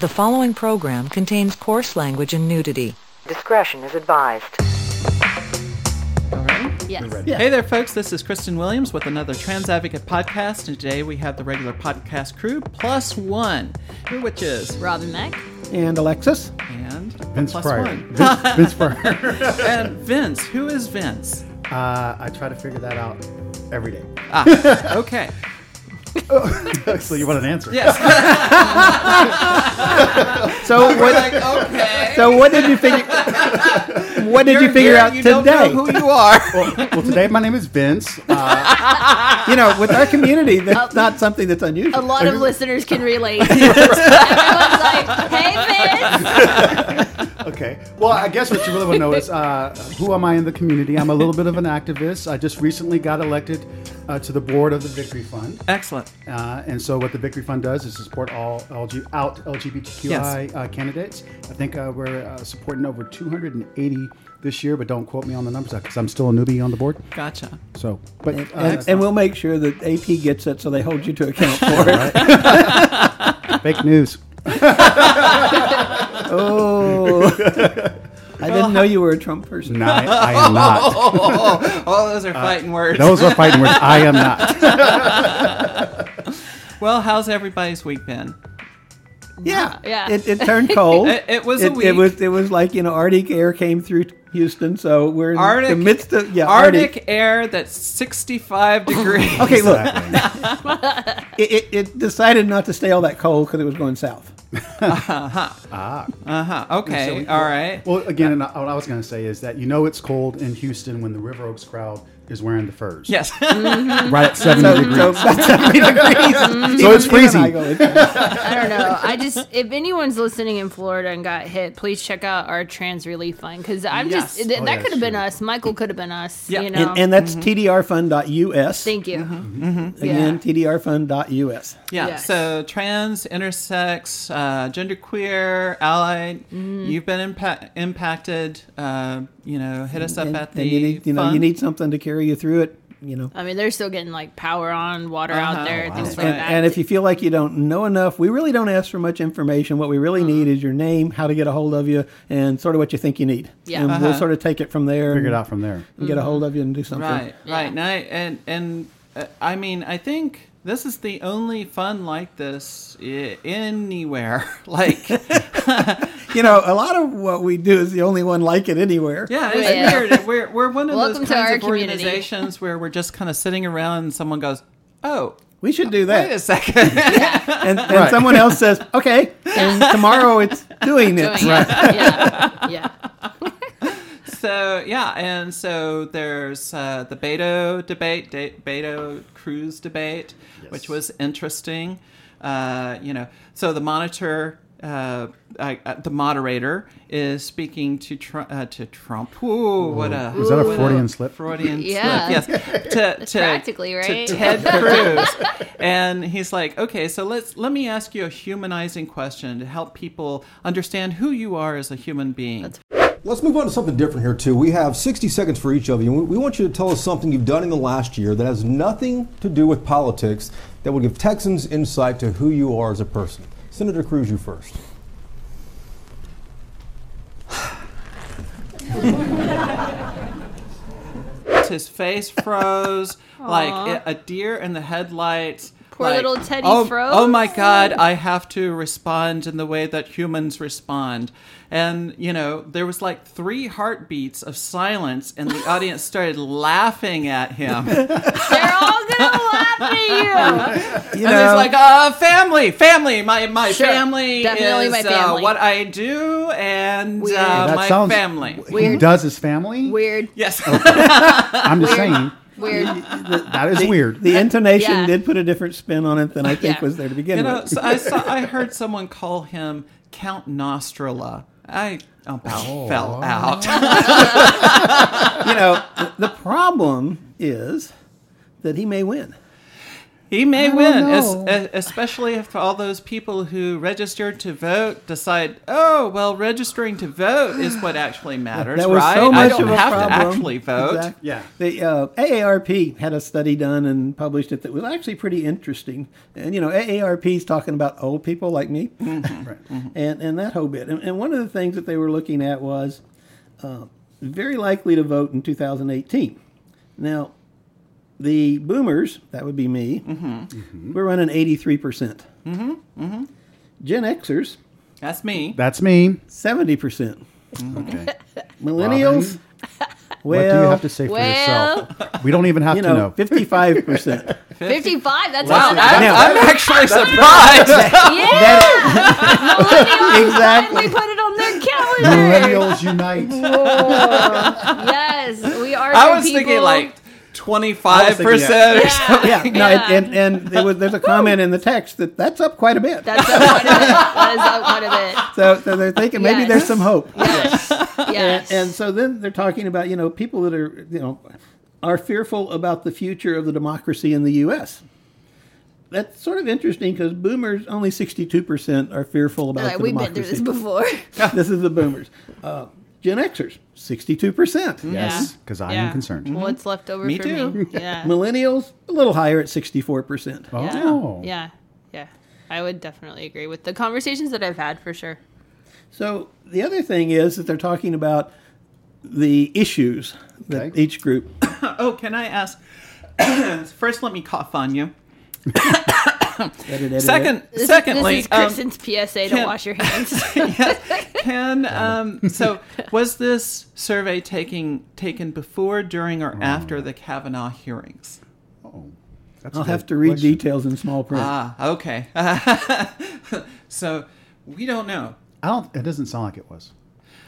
The following program contains coarse language and nudity. Discretion is advised. All right. Yes. Hey there, folks. This is Cristan Williams with another Trans Advocate podcast, and today we have the regular podcast crew plus one, which is Robin Mack. And Alexis? and Vince plus Pryor. one. Vince, Vince Pryor. and Vince. Who is Vince? Uh, I try to figure that out every day. Ah, okay. so you want an answer? Yes. So what? like, okay. So what did you figure? What did you You're figure here, out you today? Don't know who you are. well, well, today my name is Vince. Uh, you know, with our community, that's not something that's unusual. A lot of listeners can relate. Everyone's like, hey, Vince. Okay. Well, I guess what you really want to know is uh, who am I in the community? I'm a little bit of an activist. I just recently got elected uh, to the board of the Victory Fund. Excellent. Uh, and so, what the Victory Fund does is support all LG, out LGBTQI Yes. uh, candidates. I think uh, we're uh, supporting over 280 this year, but don't quote me on the numbers because I'm still a newbie on the board. Gotcha. So, but uh, And, that's and we'll make sure that AP gets it so they hold you to account for it. fake news. Oh, I didn't know you were a Trump person. No, I, I am not. Oh, oh, those are uh, fighting words. Those are fighting words. I am not. Well, how's everybody's week been? Yeah, Yeah. It, it turned cold. It- it was a week. It, was it was like you know Arctic air came through Houston, so we're in Arctic, the midst of yeah Arctic, air that's 65 degrees. Okay, look, it, it, it decided not to stay all that cold because it was going south. Uh-huh. Okay. So we- All right. Well, again, I- what I was going to say is that you know it's cold in Houston when the River Oaks crowd is wearing the furs. Yes. Mm-hmm. Right at 70 So, degrees. so 70 degrees. Mm-hmm. So it's Even I freezing. I don't know. I just, if anyone's listening in Florida and got hit, please check out our trans relief fund because I'm Yes. just, th- Oh, that yeah, could have been us. Michael could have been us. Yeah. You know? and, and that's mm-hmm. tdrfund.us. Thank you. Again, tdrfund.us. Yeah. Yes. So trans, intersex, uh, genderqueer, allied, you've been impa- impacted. Uh, you know, hit us up and, at the you need, you know, you need something to carry you through it. You know, I mean, they're still getting like power on, water Uh-huh. out there, wow. things like and, that. and if you feel like you don't know enough, we really don't ask for much information. What we really Uh-huh. need is your name, how to get a hold of you, and sort of what you think you need. Yeah. and we'll Uh-huh. sort of take it from there. Figure it out from there. and get a hold of you and do something. Right. Yeah. Right. And I, and and uh, I mean, I think this is the only fun like this I- anywhere. like, You know, a lot of what we do is the only one like it anywhere. yeah, it's Yeah. weird. We're we're one of Welcome those to kinds of community. organizations where we're just kind of sitting around and someone goes, "Oh, We should do that. wait a that. second. And, and someone else says, okay, and tomorrow it's doing it. Doing it. Yeah. Yeah. So yeah, and so there's uh, the Beto debate, De- Beto Cruz debate, which was interesting. Uh, you know, so the monitor, uh, I, uh, the moderator is speaking to Trump. Uh, to Trump. Ooh, what a Was that a what Freudian slip? Freudian Yeah. slip. Yes, to, to practically, right? To Ted Cruz, and he's like, okay, so let's let me ask you a humanizing question to help people understand who you are as a human being. Let's move on to something different here, too. We have 60 seconds for each of you. We we want you to tell us something you've done in the last year that has nothing to do with politics that will give Texans insight to who you are as a person. Senator Cruz, you first. his face froze like a- a deer in the headlights. Poor like, little Teddy oh, froze. Oh my God! I have to respond in the way that humans respond, and you know there was like three heartbeats of silence, and the audience started laughing at him. and They're all going to laugh at you. You he's know, like, "Uh, family, family. My my Sure, family definitely is my Uh, what I do, and uh, That my sounds- family." He Weird. does his family? Weird. Yes. I'm just saying. Weird. That is weird. the intonation Yeah. did put a different spin on it than I think Yeah. was there to begin You know, with. so I saw, I heard someone call him Count Nostrila. I about oh. fell out. you know, the, the problem is that he may win. He may win, es- know. especially if all those people who registered to vote decide, oh, well, registering to vote is what actually matters, That was right? so I much don't of a have problem. to actually vote. Exactly. Yeah. The uh, AARP had a study done and published it that was actually pretty interesting. And you know, AARP is talking about old people like me, Right. and and that whole bit. And, and one of the things that they were looking at was uh, very likely to vote in 2018. Now, the boomers, that would be me, mm-hmm. we're running 83 percent. Mm-hmm. mm-hmm. Gen Xers, That's me. That's me. 70 percent. Mm-hmm. Okay. Millennials, well, what do you have to say for yourself? We don't even have you to know, know. 55 percent. 55. That's Wow, wow, I'm, Now- I'm actually surprised. yeah. Millennials, Exactly. We put it on their calendar. Millennials unite. yes, we are. I good was thinking like 25% thinking, or Yeah. something. yeah, no, Yeah. and and there was there's a comment in the text that that's up quite a bit. That's up quite a bit. That is up quite a bit. so, so they're thinking maybe Yes. there's some hope. Yes. Yes. And, and so then they're talking about you know people that are you know are fearful about the future of the democracy in the U.S. That's sort of interesting because boomers only 62% are fearful about Like, the we've been through this before. this is the boomers. Uh, Gen Xers 62%. Yes, because I am concerned. What's left over Me for too. me? Yeah. Millennials a little higher at 64%. Oh. Yeah. Yeah. I would definitely agree with the conversations that I've had for sure. So the other thing is that they're talking about the issues that Okay. each group. Oh, can I ask? First, let me cough on you. Edit, edit, Second, This, secondly, this is um, Cristan's PSA to can- wash your hands. can um, so was this survey taking taken before, during, or after the Kavanaugh hearings? Oh, that's I'll have to read question. details in small print. Ah, okay. so we don't know. I don't. It doesn't sound like it was.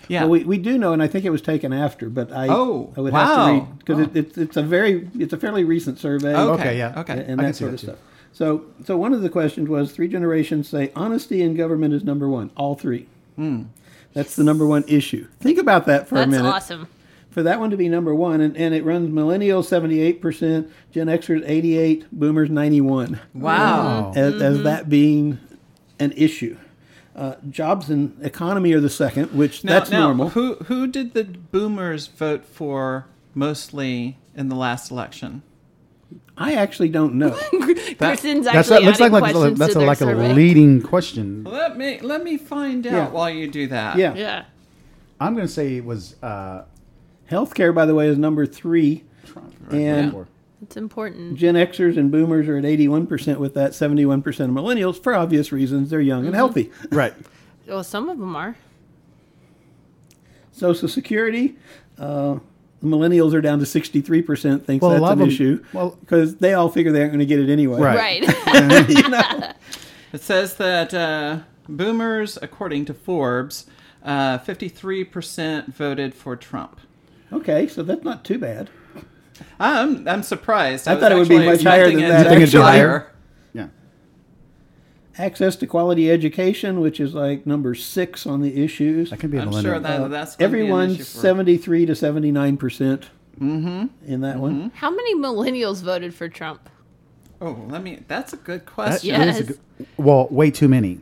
Yeah. Well, we, we do know, and I think it was taken after, but I Oh, I would wow. have to read because it, it's it's a very it's a fairly recent survey. okay. Okay, yeah. Okay. and I can that see sort that of too. stuff. So, so one of the questions was three generations say honesty in government is number one. All three. Hmm. That's the number one issue. Think about that for a minute. That's awesome. For that one to be number one, and, and it runs millennials seventy eight percent, Gen Xers eighty eight, Boomers ninety one, Wow. as, Mm-hmm. as that being an issue. Uh, jobs and economy are the second, which Now, that's now, normal. Who who did the boomers vote for mostly in the last election? I actually don't know. Cristan's That's actually looks like like questions that's a, their like a leading question. Let me let me find out Yeah. while you do that. Yeah. Yeah. I'm going to say it was uh, Healthcare, by the way, is number three. Trump. And- Or- It's important. Gen Xers and Boomers are at 81% with that, 71% of Millennials, for obvious reasons. They're young and healthy. right. Well, some of them are. Social Security, uh, Millennials are down to 63%, thinks Well, a that's an of them- issue. well- because they all figure they aren't going to get it anyway. Right. Right. It says that uh, boomers, according to Forbes, uh, 53% voted for Trump. Okay, so that's not too bad. I'm I'm surprised. I was thought it would be much higher than that, to Think be higher? Yeah. Access to quality education, which is like number six on the issues. That can be a I'm millennial. sure that Uh, that's gonna be an everyone's issue for- 73 to 79% in that one. How many millennials voted for Trump? Oh, let me. That's a good question. Yeah. is a Yes. good- well, way too many.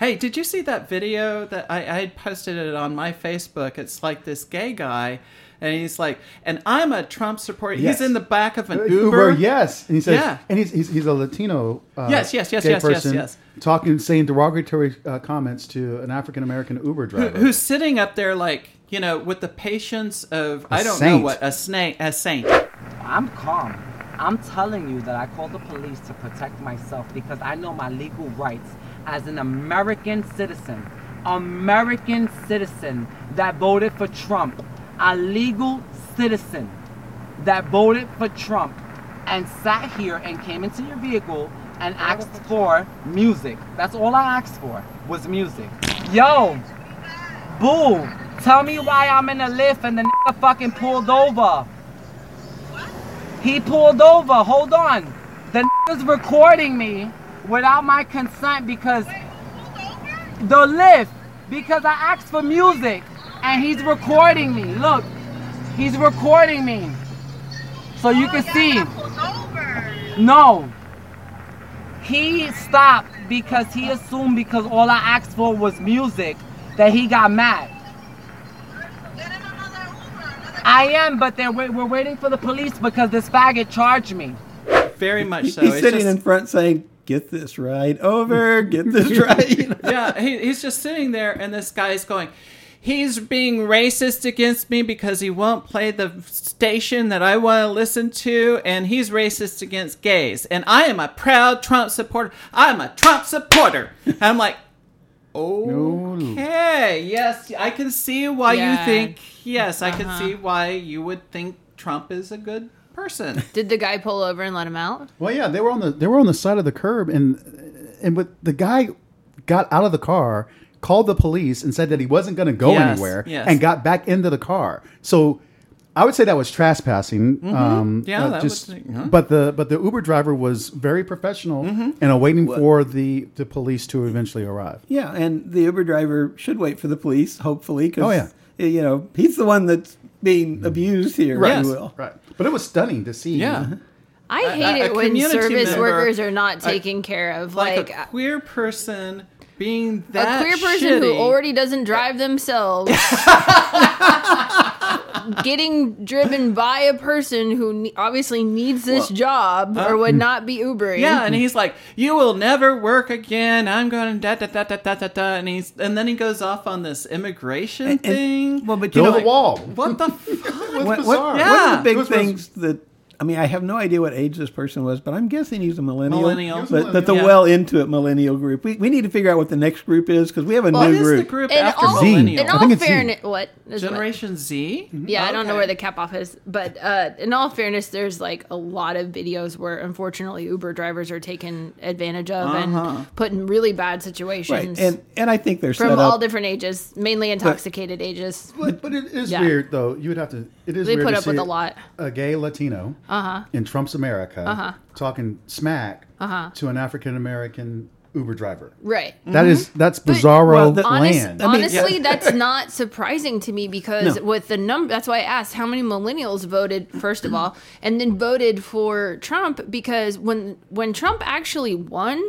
Hey, did you see that video that I, I posted it on my Facebook? It's like this gay guy, and he's like, and I'm a Trump supporter. Yes. He's in the back of an Uh, Uber. yes, and he says, Yeah. and he's, he's he's a Latino. Uh, Yes, yes, yes, gay yes, yes, person yes. Talking, saying derogatory uh, comments to an African American Uber Who, driver. who's sitting up there like you know with the patience of I A don't know what a snake a saint. I'm calm. I'm telling you that I called the police to protect myself because I know my legal rights as an American citizen. American citizen that voted for Trump. A legal citizen that voted for Trump and sat here and came into your vehicle and asked for music. That's all I asked for was music. Yo, boo, tell me why I'm in a lift and the nigga fucking pulled over. He pulled over. Hold on. The nigga's recording me without my consent because the lift because I asked for music and he's recording me. Look, he's recording me. So you can see. No. he stopped because he assumed because all I asked for was music that he got mad. I am, but they're wait, we're waiting for the police because this faggot charged me. Very much so. He's It's sitting just- in front saying, "Get this right over, get this right." Yeah, he, he's just sitting there, and this guy's going, he's being racist against me because he won't play the station that I want to listen to, and he's racist against gays. And I am a proud Trump supporter. I'm a Trump supporter. And I'm like, okay, yes, I can see why Yeah. you think, yes, I can Uh-huh. see why you would think Trump is a good person. Did the guy pull over and let him out? Well, yeah, they were on the they were on the side of the curb, and and but the guy got out of the car, called the police, and said that he wasn't going to go Yes, anywhere, yes. and got back into the car. So. I would say that was trespassing. Um, Mm-hmm. Yeah, uh, that just, would- uh-huh. but the but the Uber driver was very professional Mm-hmm. and awaiting for the the police to eventually arrive. Yeah, and the Uber driver should wait for the police, hopefully, because Oh, yeah. you know he's the one that's being abused here, Right. if you will. Right, but it was stunning to see. Yeah. I A- hate a- it a when service member- workers are not a- taken care of. Like, Like, a queer person being that a queer person who already doesn't drive themselves getting driven by a person who ne- obviously needs this job or uh, would not be Ubering. Yeah, and he's like, "You will never work again. I'm going da da da da da da da." And he's and then he goes off on this immigration thing. Well, but you Build know, a wall. what the? Fuck? what, what, bizarre. one Yeah. of the big things that I mean, I have no idea what age this person was, but I'm guessing he's a millennial. Millennial. He was a but, but the millennial. well into it millennial group. We, we need to figure out what the next group is because we have a What new is group. the group in after all, Z. millennial? in I all think it's Z. fairness, what is what? Generation Z. Yeah, I don't know where the cap off is, but uh, in all fairness, there's like a lot of videos where unfortunately Uber drivers are taken advantage of and put in really bad Right, situations and and I think they're from set all up. different ages, mainly intoxicated ages. But, but it is Yeah. weird though. You would have to. It is They put up with a lot. A gay Latino Uh-huh. in Trump's America talking smack Uh-huh. to an African American Uber driver. Right. That is that's But- bizarro Well, the- Honest, land. I mean, honestly, yeah. that's not surprising to me because No. with the number, that's why I asked how many millennials voted first of all, and then voted for Trump because when when Trump actually won,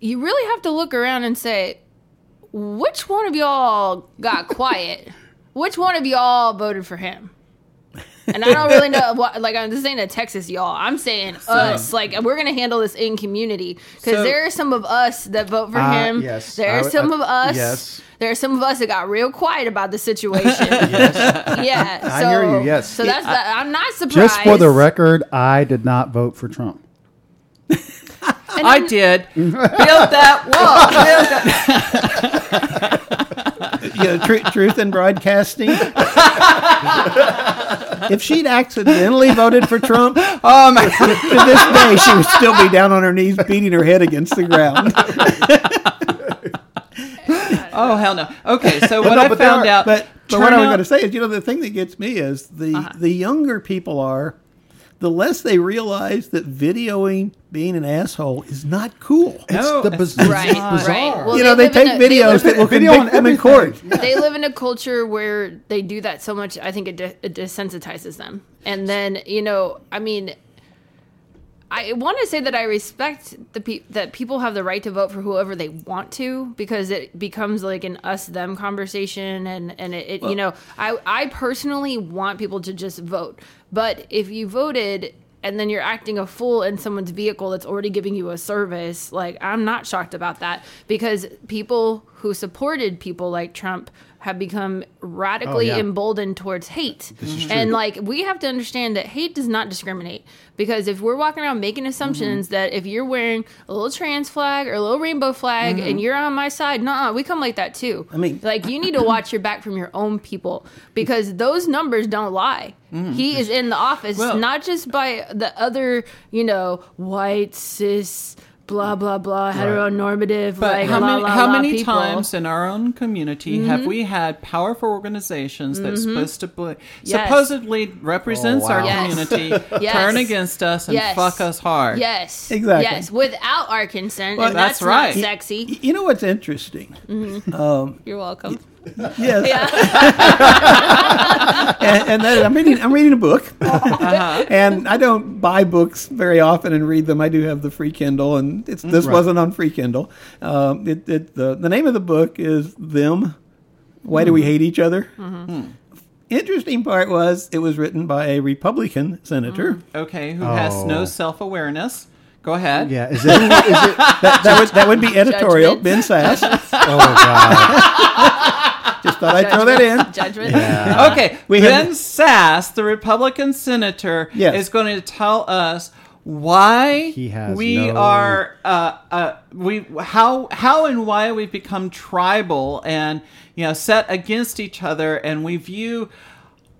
you really have to look around and say, which one of y'all got quiet? Which one of y'all voted for him? And I don't really know what, like, I'm just saying to Texas, y'all. I'm saying us. Like, we're going to handle this in community. Because So- there are some of us that vote for Uh, him. yes. There are would- some I- of us. yes. There are some of us that got real quiet about the situation. Yes. Yeah. I so, hear you, yes. So that's, that, I'm not surprised. Just for the record, I did not vote for Trump. I did build that wall. Build that. You know, tr- truth in broadcasting. if she'd accidentally voted for Trump, Oh my! to this day she would still be down on her knees beating her head against the ground. Oh hell no. Okay, so what no, I found are- out. But, but what I was turnout- going to say is, you know, the thing that gets me is the uh-huh. the younger people are, the less they realize that videoing being an asshole is not cool. It's No, the biz- Right, it's right. Well, you know, they they take a- videos live that will Video convict on them in court. they live in a culture where they do that so much. I think it, de- it desensitizes them. And then you know, I mean, I want to say that I respect the pe- that people have the right to vote for whoever they want to because it becomes like an us them conversation and and it, it you know I I personally want people to just vote. But if you voted and then you're acting a fool in someone's vehicle that's already giving you a service, like I'm not shocked about that. Because people who supported people like Trump have become radically Oh, yeah. emboldened towards hate. And like we have to understand that hate does not discriminate because if we're walking around making assumptions Mm-hmm. that if you're wearing a little trans flag or a little rainbow flag and you're on my side, nah, we come like that too. Mm-hmm. I mean- like you need to watch your back from your own people because those numbers don't lie. He is in the office Well- not just by the other, you know, white cis Mm. blah blah blah heteronormative But like how la, many, la, how la many people. Mm-hmm. times in our own community have mm-hmm. we had powerful organizations that mm-hmm. supposed to be, Yes. supposedly represents Oh, wow. our Yes. community Yes. turn against us and Yes. fuck us hard? Yes. Exactly. Yes, without our consent. Well, and that's that's, right. not sexy. You know what's interesting? Mm-hmm. Um, You're welcome. Yes. and, and that, I'm reading. I'm reading a book, uh-huh. and I don't buy books very often and read them. I do have the free Kindle, and it's, mm. this Right. wasn't on free Kindle. Um, it, it, the the name of the book is "Them." Why do we mm-hmm. hate each other? Mm-hmm. Hmm. Interesting part was it was written by a Republican senator. Mm. Okay, who has no Oh. self awareness? Go ahead. Yeah, is it? Is it That, that would that would be editorial. Ben Judgments. Sasse. oh God! Just thought I'd throw that in. Judgment. Yeah. Okay, We Ben have- Sasse, the Republican senator, Yes. is going to tell us why He has we no- are uh, uh, we how how and why we've become tribal and you know set against each other, and we view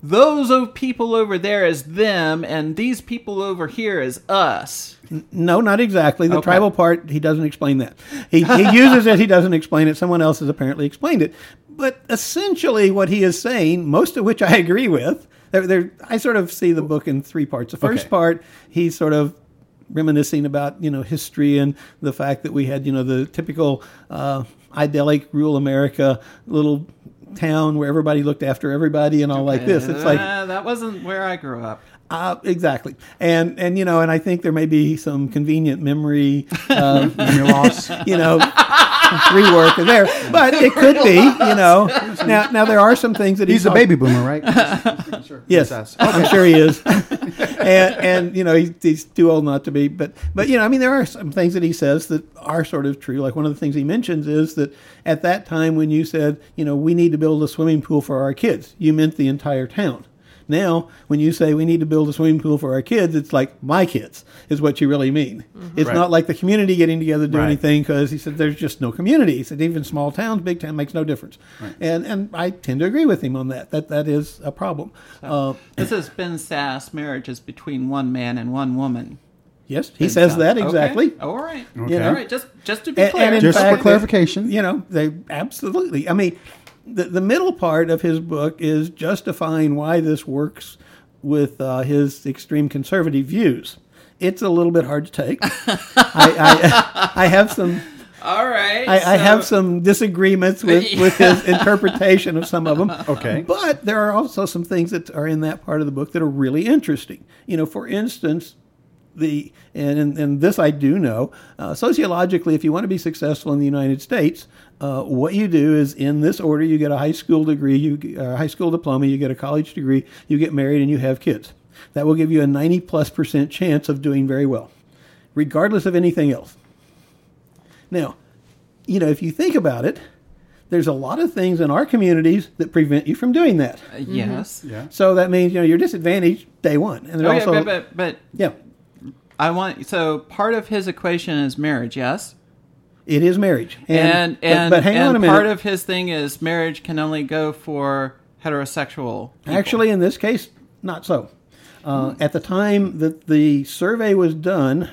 those people over there as them, and these people over here as us. No, not exactly. The Okay. tribal part, he doesn't explain that. He, he uses it, he doesn't explain it. Someone else has apparently explained it. But essentially, what he is saying, most of which I agree with, there, there, I sort of see the book in three parts. The first Okay. part, he's sort of reminiscing about you know history and the fact that we had you know the typical uh, idyllic rural America little town where everybody looked after everybody and all like this. It's like Uh, that wasn't where I grew up. Uh, exactly, and and you know, and I think there may be some convenient memory, uh, Memory loss. you know, rework in there, but it could be, you know. Now, now there are some things that He's a baby boomer, right? sure. Yes, Yes. I'm sure he is, and and you know he's, he's too old not to be. But but you know I mean there are some things that he says that are sort of true. Like one of the things he mentions is that at that time when you said you know we need to build a swimming pool for our kids, you meant the entire town. Now, when you say we need to build a swimming pool for our kids, it's like my kids is what you really mean. It's Right. not like the community getting together to do Right. anything because he said there's just no community. He said even small towns, big town makes no difference. And and I tend to agree with him on that. That that is a problem. Uh, This is Ben Sasse. marriages between one man and one woman. Yes, he says Sasse. that Okay. exactly. All right. Okay. All right. Just just to be And- clear. and in Just for clarification. You know, they absolutely. I mean, the the middle part of his book is justifying why this works with uh, his extreme conservative views. It's a little bit hard to take. I, I I have some. All right. I, I have some disagreements with, with his interpretation of some of them. Okay. But there are also some things that are in that part of the book that are really interesting. You know, for instance, the and and, and this I do know uh, sociologically, if you want to be successful in the United States, uh, what you do is in this order: you get a high school degree, you get a high school diploma, you get a college degree, you get married, and you have kids. That will give you a ninety plus percent chance of doing very well, regardless of anything else. Now, you know, if you think about it, there's a lot of things in our communities that prevent you from doing that. Uh, Yes. Yeah. So that means you know you're disadvantaged day one, and there Okay, also but, but but yeah, I want so part of his equation is marriage. Yes. it is marriage, And but- and, but, hang and on a minute. part of his thing is marriage can only go for heterosexual. people. Actually, in this case, not so. Uh, at the time that the survey was done,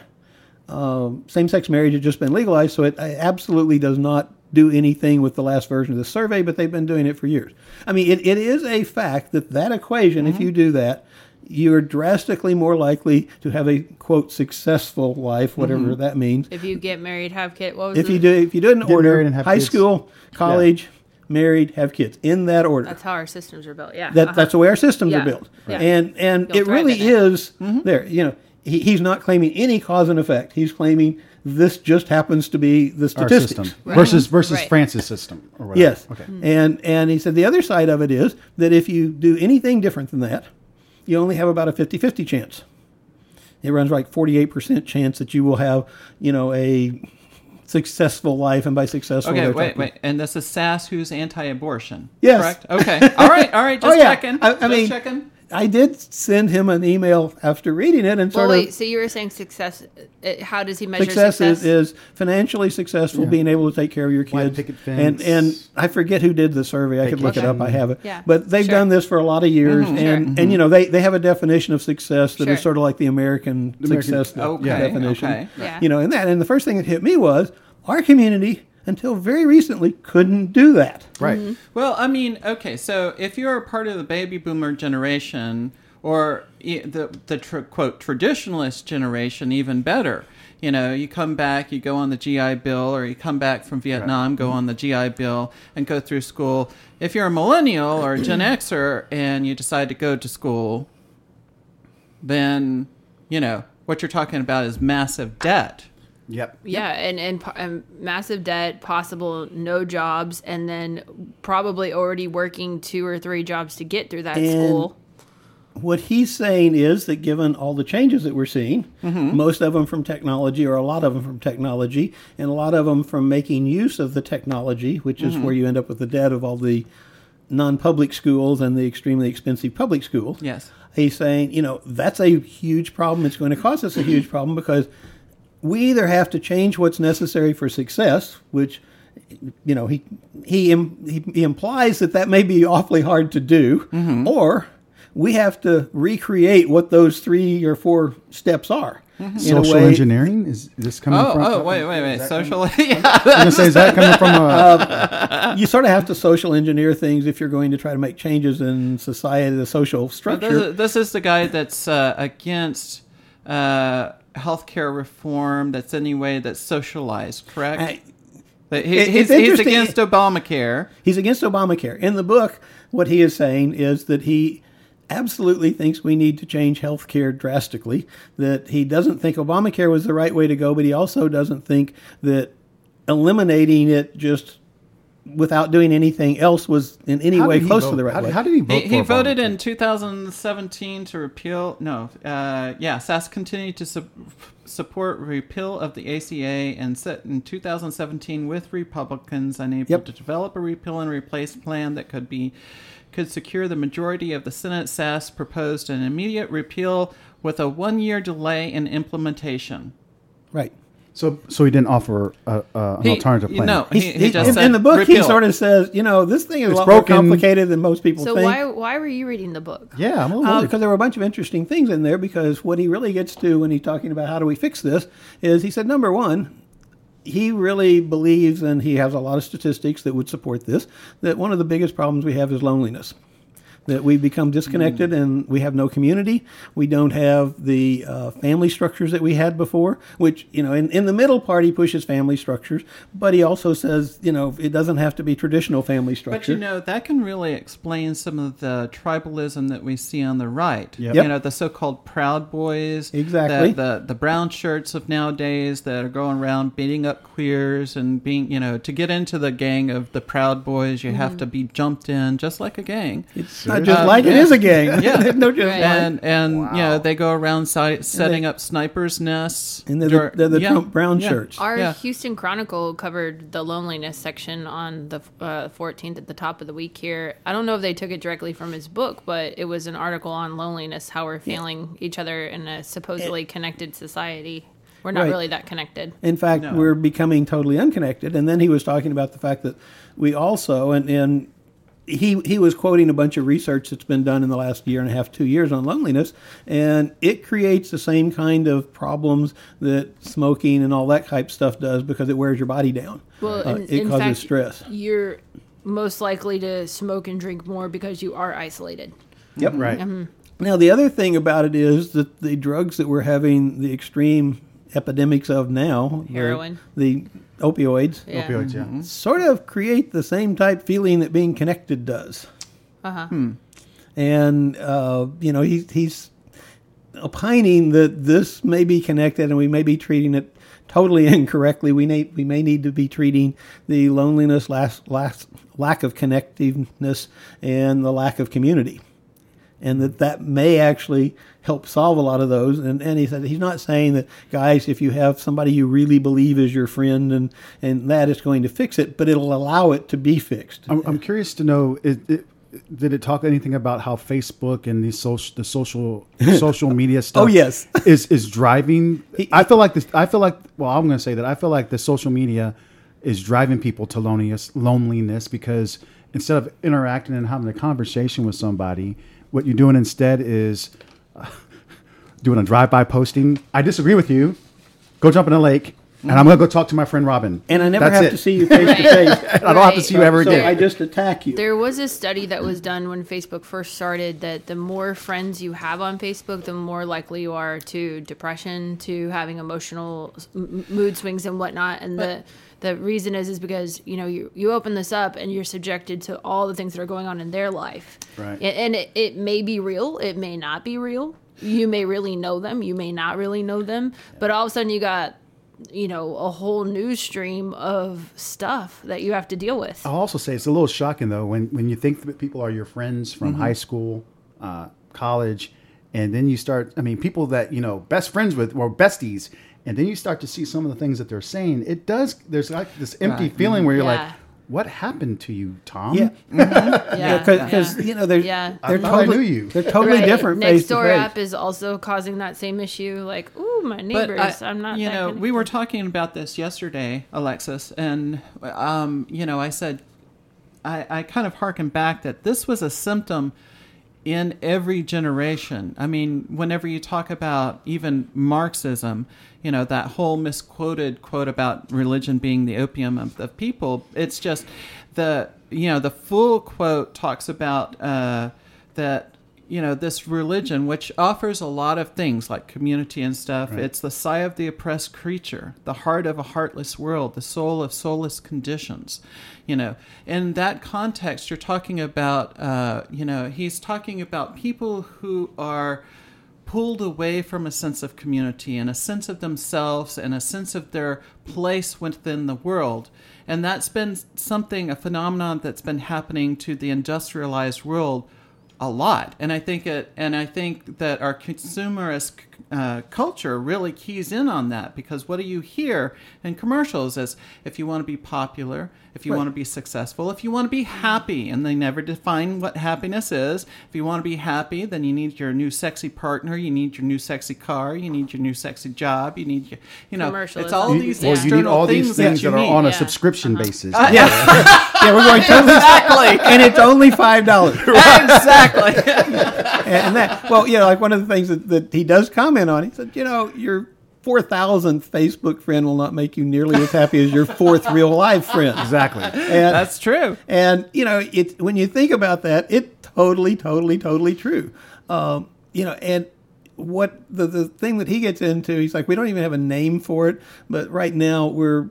um, same-sex marriage had just been legalized, so it uh, absolutely does not do anything with the last version of the survey. But they've been doing it for years. I mean, it, it is a fact that that equation, if you do that, you're drastically more likely to have a quote successful life, mm-hmm. whatever that means. If you get married, have kids. What was If the- you do, if you do it in Get order, and have high kids. school, college, married, have kids, in that order. That's how our systems are built. Yeah. That, uh-huh. that's the way our systems Yeah. are built. Yeah. And and You'll it thrive really in it. is mm-hmm. there. You know, he, he's not claiming any cause and effect. He's claiming this just happens to be the Our statistics. system versus versus Right. France's system or whatever. Yes. Okay. Hmm. And and he said the other side of it is that if you do anything different than that, you only have about a 50-50 chance. It runs like 48% chance that you will have, you know, a successful life and by successful Okay, wait, talking- wait. And this is Sasse who's anti-abortion. Yes. Correct. Okay. All right. All right. Oh, just Oh, yeah. checking. I- I just mean, checking. I did send him an email after reading it and Well, sort wait. of So you were saying success? uh, How does he measure success, success? Is, is financially successful, being able to take care of your kids. picket and and I forget who did the survey. I could look it up. I have it. Yeah. But they've Sure. done this for a lot of years, and and you know they, they have a definition of success that is Sure. sort of like the American, American- success Okay, definition. okay. Yeah. You know, and that and the first thing that hit me was our community until very recently couldn't do that. Right. Mm-hmm. Well, I mean, okay, so if you're a part of the baby boomer generation or e- the the tr- quote traditionalist generation, even better. You know, you come back, you go on the GI Bill, or you come back from Vietnam, go on the GI Bill, and go through school. If you're a millennial or a Gen Xer and you decide to go to school, then, you know, what you're talking about is massive debt. Yep. Yeah, and, and and massive debt, possible no jobs, and then probably already working two or three jobs to get through that And- school. What he's saying is that given all the changes that we're seeing, mm-hmm. most of them from technology, or a lot of them from technology, and a lot of them from making use of the technology, which is mm-hmm. where you end up with the debt of all the non-public schools and the extremely expensive public schools. Yes. He's saying, you know, that's a huge problem. It's going to cause us a huge problem because we either have to change what's necessary for success, which, you know, he he he, he implies that that may be awfully hard to do, or we have to recreate what those three or four steps are. in a Social way- engineering is this coming Oh, from? oh, wait, wait, wait. Social. yeah. I was gonna say, is that coming from a? You sort of have to social engineer things if you're going to try to make changes in society, the social structure. This is, this is the guy that's uh, against uh, healthcare reform. That's anyway that's socialized, correct? I- he, he's, he's against Obamacare. He's against Obamacare. In the book, what he is saying is that he absolutely thinks we need to change health care drastically, that he doesn't think Obamacare was the right way to go, but he also doesn't think that eliminating it just without doing anything else was in any How way close vote? to the right how, way. How did he vote? He, he voted in 2017 to repeal. No, uh, yeah, Sasse continued to su- support repeal of the ACA and set in 2017 with Republicans unable Yep. to develop a repeal and replace plan that could be could secure the majority of the Senate. Sasse proposed an immediate repeal with a one-year delay in implementation. right. So, so he didn't offer a, a, an He- alternative plan. know, He's- he, he- he just in, said in the book, he repeal. sort of says, you know, this thing is It's a lot broken. more complicated than most people think. So think. why why were you reading the book? yeah, I'm a little Uh, worried. because there were a bunch of interesting things in there. Because what he really gets to when he's talking about how do we fix this is he said number one, he really believes, and he has a lot of statistics that would support this, that one of the biggest problems we have is loneliness. That we become disconnected and we have no community. We don't have the uh, family structures that we had before, which, you know, in, in the middle part, he pushes family structures, but he also says, you know, it doesn't have to be traditional family structure. But you know that can really explain some of the tribalism that we see on the right. Yep. You know the so-called Proud Boys, Exactly. The, the the brown shirts of nowadays that are going around beating up queers and being you know to get into the gang of the Proud Boys you have to be jumped in just like a gang. it's not just Uh, like it yeah. is a gang. Yeah. no, just Right. like. And and you know they go around si- setting up snipers nests. And they're dur- the, they're the yeah. Trump brown Yeah. shirts. Our Yeah. Houston Chronicle covered the loneliness section on the uh, 14th at the top of the week here. I don't know if they took it directly from his book, but it was an article on loneliness, how we're failing each other in a supposedly connected society. We're not Right. really that connected. In fact, No. we're becoming totally unconnected. And then he was talking about the fact that we also, and, and he, he was quoting a bunch of research that's been done in the last year and a half, two years on loneliness, and it creates the same kind of problems that smoking and all that type stuff does because it wears your body down. Well, Uh, in, it in causes fact, stress. You're most likely to smoke and drink more because you are isolated. Yep. right. Now, the other thing about it is that the drugs that we're having the extreme epidemics of now, the- Heroin. the, opioids, Yeah. Opioids, yeah. sort of create the same type feeling that being connected does. Uh huh. And, uh, you know, he's, he's opining that this may be connected and we may be treating it totally incorrectly. We, need, we may need to be treating the loneliness, last, last, lack of connectiveness, and the lack of community. And that that may actually help solve a lot of those. And, and he said he's not saying that, guys, if you have somebody you really believe is your friend and, and that is going to fix it, but it'll allow it to be fixed. I'm, I'm curious to know. It, it, did it talk anything about how Facebook and the social, the social, social media stuff? Oh, yes. is is driving. I feel like this. I feel like. Well, I'm going to say that I feel like the social media is driving people to loneliness, loneliness because instead of interacting and having a conversation with somebody, what you're doing instead is uh, doing a drive-by posting. I disagree with you. Go jump in a lake. And I'm going to go talk to my friend Robin. and I never That's have it. to see you face to face. I don't have to see you ever So again. I just attack you. There was a study that was done when Facebook first started that the more friends you have on Facebook, the more likely you are to depression, to having emotional m- mood swings and whatnot. And the the reason is is because you know you you open this up and you're subjected to all the things that are going on in their life. Right. A- And it, it may be real, it may not be real. You may really know them, you may not really know them, but all of a sudden you got you know a whole news stream of stuff that you have to deal with. I'll also say it's a little shocking though when when you think that people are your friends from high school, uh, college, and then you start. I mean, people that you know best friends with or besties, and then you start to see some of the things that they're saying. It does. There's like this empty Right. feeling where you're Yeah. like, "What happened to you, Tom?" yeah, Yeah, because yeah. you know they're Yeah. they're I totally knew you. they're totally Right. different Next face to door face. app is also causing that same issue. Like, ooh, my neighbors. I- I'm not. You that know, we were talking about this yesterday, Alexis, and um, you know, I said, I, I kind of harken back that this was a symptom in every generation. I mean, whenever you talk about even Marxism, you know, that whole misquoted quote about religion being the opium of the people, it's just the, you know, the full quote talks about uh, that you know this religion which offers a lot of things like community and stuff. It's the sigh of the oppressed creature the heart of a heartless world the soul of soulless conditions you know. In that context you're talking about uh, you know he's talking about people who are pulled away from a sense of community and a sense of themselves and a sense of their place within the world. And that's been something, a phenomenon that's been happening to the industrialized world a lot. And I think it, and I think that our consumerist uh, culture really keys in on that because what do you hear in commercials is if you want to be popular, if you want to be successful, if you want to be happy, and they never define what happiness is. If you want to be happy, then you need your new sexy partner, you need your new sexy car, you need your new sexy job, you need your, you know, it's all You- these well, external you need all these things you that are need. on a Yeah. subscription basis. yeah, yeah, we're going totally exactly, and it's only five dollars. exactly. and that well, you know, like one of the things that, that he does comment on, it. he said, you know, your four thousandth Facebook friend will not make you nearly as happy as your fourth real life friend. Exactly. And, That's true. and you know, it when you think about that, it totally, totally, totally true. Um, you know, and what the the thing that he gets into, he's like, we don't even have a name for it, but right now we're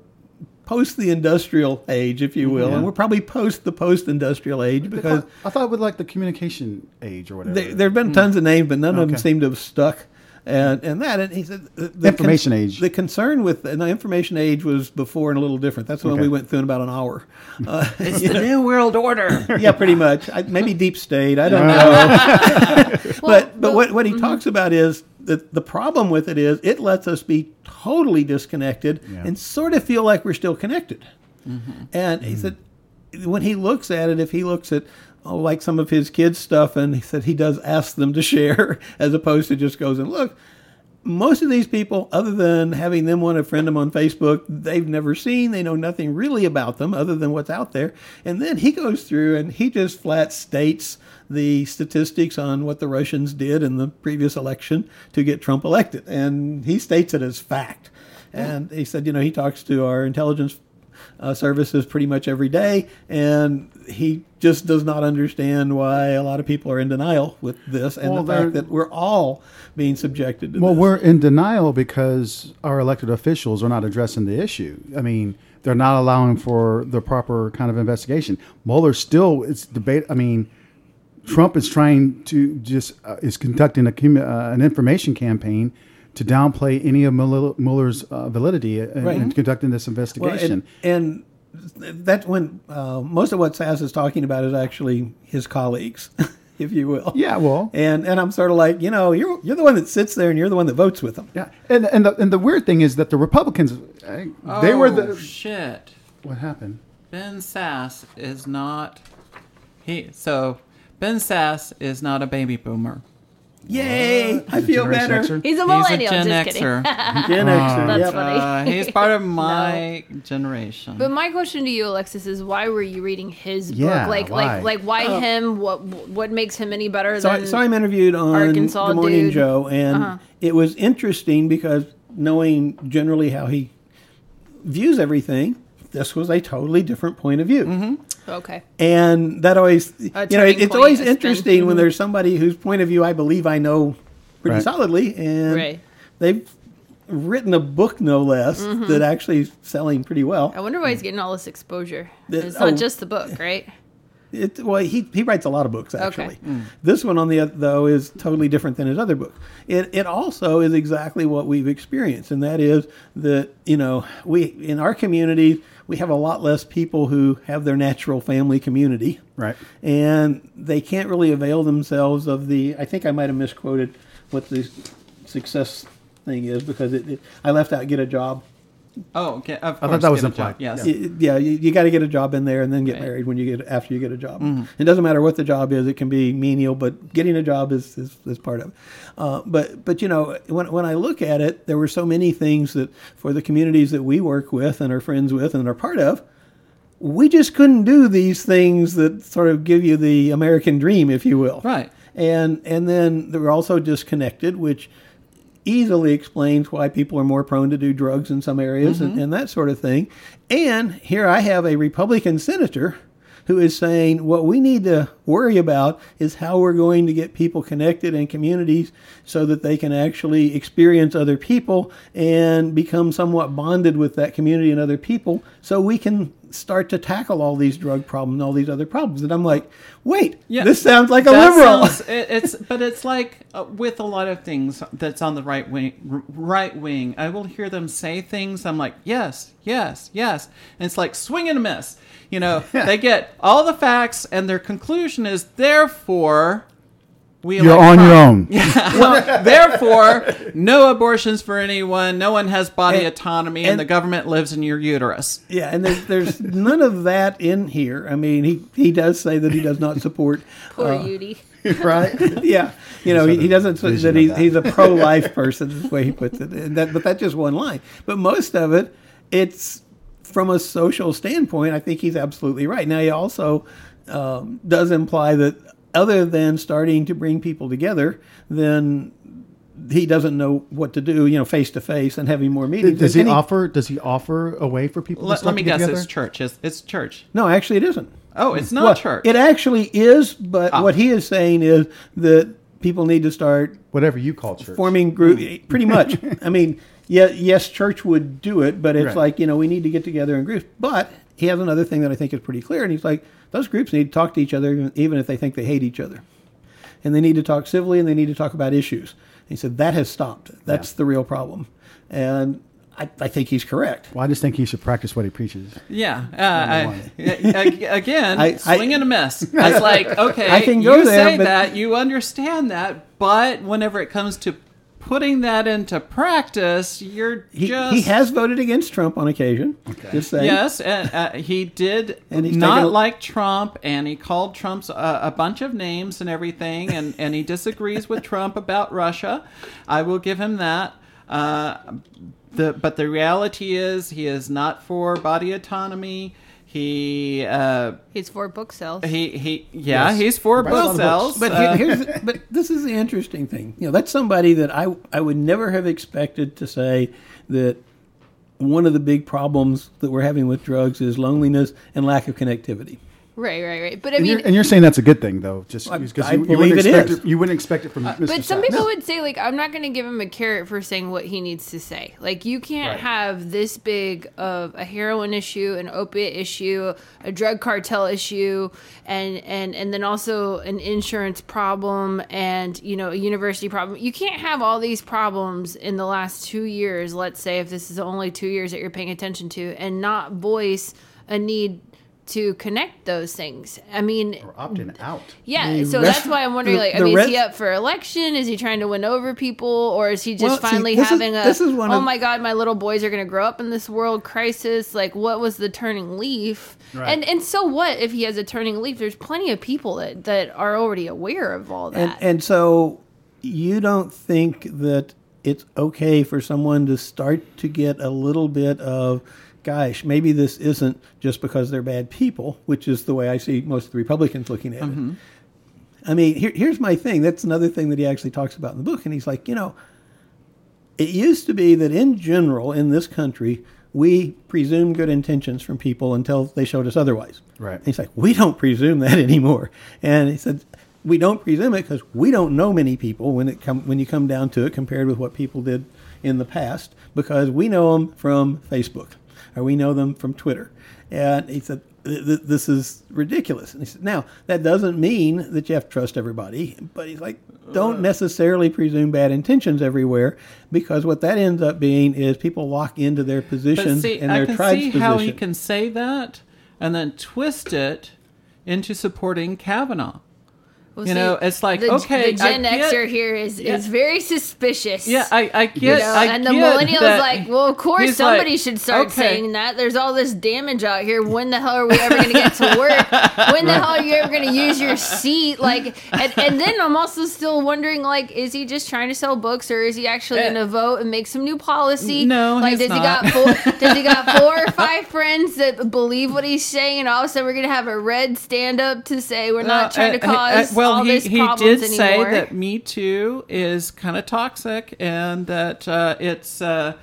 post the industrial age, if you will, and we're probably post the post industrial age because I thought it was like the communication age or whatever. there, there have been tons of names, but none of them seem to have stuck. And and that and he said the, the Information age. The concern with and the information age was before and a little different. That's when Okay. we went through in about an hour. Uh, It's the new world order. yeah, pretty much. I, maybe deep state. I don't know. but but what what he mm-hmm. talks about is that the problem with it is it lets us be totally disconnected and sort of feel like we're still connected. Mm-hmm. And he mm-hmm. said when he looks at it, if he looks at like some of his kids' stuff, and he said he does ask them to share as opposed to just goes and look. Most of these people, other than having them want to friend them on Facebook, they've never seen. They know nothing really about them other than what's out there. And then he goes through and he just flat states the statistics on what the Russians did in the previous election to get Trump elected. And he states it as fact. And he said, you know, he talks to our intelligence uh, services pretty much every day, and he just does not understand why a lot of people are in denial with this and Well, the fact that we're all being subjected to Well, this. we're in denial because our elected officials are not addressing the issue. I mean, they're not allowing for the proper kind of investigation. Mueller still it's debate. I mean, Trump is trying to just uh, is conducting a uh, an information campaign to downplay any of Mueller's uh, validity in, Right. in conducting this Well, investigation. and, and that's when uh, most of what Sasse is talking about is actually his colleagues, if you will. yeah, well, And and I'm sort of like, you know, you're you're the one that sits there and you're the one that votes with them. yeah, and and the, and the weird thing is that the Republicans, uh, they were Oh, the shit. what happened. Ben Sasse is not he. So Ben Sasse is not a baby boomer. Yay! I feel Generation better. Xer? He's a He's a millennial. Gen just kidding. Xer. Gen Xer. That's yep. funny. Uh, he's part of my generation. But my question to you, Alexis, is why were you reading his Yeah, book? Like, why? like, like, why him? What, what makes him any better So, I, than? so I'm interviewed on Arkansas Good Morning dude. Joe, and Uh-huh. it was interesting because knowing generally how he views everything, this was a totally different point of view. Mm-hmm. Okay. And that always, you know, it, it's always has been- interesting when there's somebody whose point of view I believe I know pretty Right. solidly, and Right. they've written a book, no less, Mm-hmm. that actually is selling pretty well. I wonder why he's getting all this exposure. The- It's not oh. just the book, right? It, well, he, he writes a lot of books actually. Okay. This one, on the oth- though, is totally different than his other book. It it also is exactly what we've experienced, and that is that you know we in our community we have a lot less people who have their natural family community, Right. and they can't really avail themselves of the. I think I might have misquoted what the success thing is because it, it I left out get a job. Oh, okay. Of thought that was implied. Yes. Y- yeah, you, you got to get a job in there and then get Right. married when you get after you get a job. Mm-hmm. It doesn't matter what the job is; it can be menial, but getting a job is is, is part of it. Uh, but but you know, when when I look at it, there were so many things that for the communities that we work with and are friends with and are part of, we just couldn't do these things that sort of give you the American dream, if you will. Right. And and then they were also disconnected, which easily explains why people are more prone to do drugs in some areas and, mm-hmm. and that sort of thing. And here I have a Republican senator who is saying what we need to worry about is how we're going to get people connected in communities so that they can actually experience other people and become somewhat bonded with that community and other people so we can start to tackle all these drug problems and all these other problems. And I'm like, wait, Yeah. this sounds like a liberal. sounds- it, it's but it's like uh, with a lot of things that's on the right wing. Right wing, I will hear them say things. I'm like, yes, yes, yes, and it's like swing and a miss. You know, they get all the facts, and their conclusion is therefore. We You're elect on your Trump. own. well, therefore, no abortions for anyone. No one has body And- autonomy, and, and- the government lives in your uterus. Yeah, and there's, there's none of that in here. I mean, he, he does say that he does not support. Poor uh, Yudi. right? yeah, you know, he, he doesn't say that he's, that. he's a pro-life person. Is the way he puts it. And that, but that's just one line. But most of it, it's from a social standpoint. I think he's absolutely right. Now he also um, does imply that other than starting to bring people together, then he doesn't know what to do. You know, face to face and having more meetings. Does he And offer? Does he offer a way for people to Let, start let me to get guess, together? it's church. It's, it's church. No, actually, it isn't. Oh, it's not Well, church. It actually is, but Ah. what he is saying is that people need to start Whatever you call church. forming group. Pretty much. I mean, yeah, yes, church would do it, but it's Right. like you know we need to get together in groups. But he has another thing that I think is pretty clear, and he's like those groups need to talk to each other, even- even if they think they hate each other, and they need to talk civilly, and they need to talk about issues. He said that has stopped. That's the real problem, and I, I think he's correct. Well, I just think he should practice what he preaches. Yeah. Uh, I, a- again, I- I- swing and a miss. It's like, okay, I can go you there, say but- that, you understand that, but whenever it comes to putting that into practice, you're He, just he has voted against Trump on occasion. Just saying. Yes, and uh, he did And he's not a- like Trump, and he called Trump's a, a bunch of names and everything, and, and he disagrees with Trump about Russia. I will give him that. Uh, the but the reality is he is not for body autonomy. He uh, He's for book sales. he he yeah Yes. he's for Writes book sales. But Uh, here, here's but this is the interesting thing. You know, that's somebody that I I would never have expected to say that one of the big problems that we're having with drugs is loneliness and lack of connectivity. Right, right, right. But I And, mean, you're, and you're saying that's a good thing, though, just because I you, you wouldn't it expect is. it. You wouldn't expect it from Mr. Uh, but some Sasse. people would say like I'm not going to give him a carrot for saying what he needs to say. Like you can't Right. have this big of a heroin issue, an opiate issue, a drug cartel issue, and and and then also an insurance problem and you know a university problem. You can't have all these problems in the last 2 years, let's say if this is only 2 years that you're paying attention to and not voice a need to connect those things. I mean, Or opting out. yeah, The so rest- that's why I'm wondering. the- Like, I the mean, is he up for election? Is he trying to win over people, or is he just Well, see, finally is- having a this is one "Oh of- my God, my little boys are going to grow up in this world crisis"? Like, what was the turning leaf? Right. And and so what if he has a turning leaf? There's plenty of people that that are already aware of all that. And and so you don't think that it's okay for someone to start to get a little bit of gosh, maybe this isn't just because they're bad people, which is the way I see most of the Republicans looking at it. Mm-hmm. I mean, here, here's my thing. That's another thing that he actually talks about in the book. And he's like, you know, it used to be that in general in this country, we presume good intentions from people until they showed us otherwise. Right. And he's like, we don't presume that anymore. And he said, we don't presume it because we don't know many people when it come when you come down to it compared with what people did in the past because we know them from Facebook or we know them from Twitter. And he said, "Th- th- this is ridiculous. And he said, now, that doesn't mean that you have to trust everybody, but he's like, don't uh. necessarily presume bad intentions everywhere because what that ends up being is people lock into their But position see, and I their can tribe's see position. how he can say that and then twist it into supporting Kavanaugh. Well, You know, it's like, the, okay, the Gen I get- Xer here is, Yeah. is very suspicious. Yeah, I, I get. You know, I and the get millennials that like, well, of course somebody like, should start okay. saying that. There's all this damage out here. When the hell are we ever going to get to work? When the hell are you ever going to use your seat? Like, and, and then I'm also still wondering, like, is he just trying to sell books, or is he actually Eh. going to vote and make some new policy? No, like, he's does not. he got four? does he got four or five friends that believe what he's saying? And all of a sudden, we're going to have a red stand up to say we're not Uh, trying to uh, uh, cause well, all he, this he problems did anymore. say that Me Too is kind of toxic, and that uh, it's uh,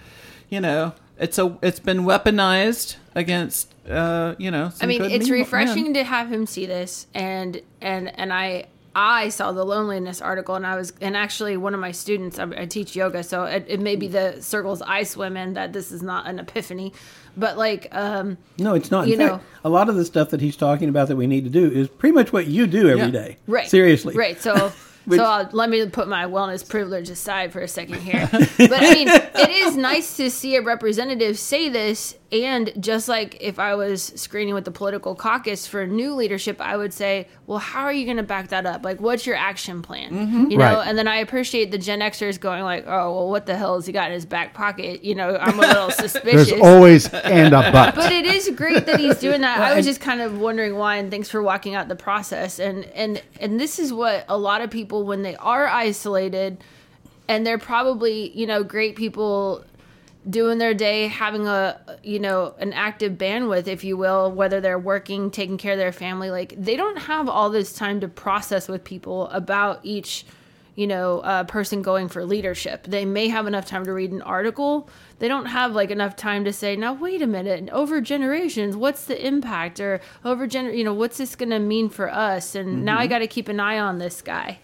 you know it's a it's been weaponized against uh, you know. I mean, it's refreshing men. to have him see this, and and and I I saw the loneliness article, and I was and actually one of my students I, I teach yoga, so it, it may be the circles I swim in that this is not an epiphany, but like um No, it's not. In You fact, know. a lot of the stuff that he's talking about that we need to do is pretty much what you do every Yeah. day. right Seriously. right so. Which- so I'll, let me put my wellness privilege aside for a second here. But I mean, it is nice to see a representative say this. And just like if I was screening with the political caucus for new leadership, I would say, well, how are you going to back that up? Like, what's your action plan? Mm-hmm. You know, Right. and then I appreciate the Gen Xers going like, oh, well, what the hell has he got in his back pocket? You know, I'm a little suspicious. There's always and a but. but it is great that he's doing that. I was just kind of wondering why, and thanks for walking out the process. And and and this is what a lot of people, when they are isolated, and they're probably you know great people doing their day having a you know an active bandwidth if you will whether they're working taking care of their family like they don't have all this time to process with people about each you know uh, person going for leadership. They may have enough time to read an article. They don't have like enough time to say now wait a minute over generations what's the impact? or over gener you know what's this going to mean for us? And now i got to keep an eye on this guy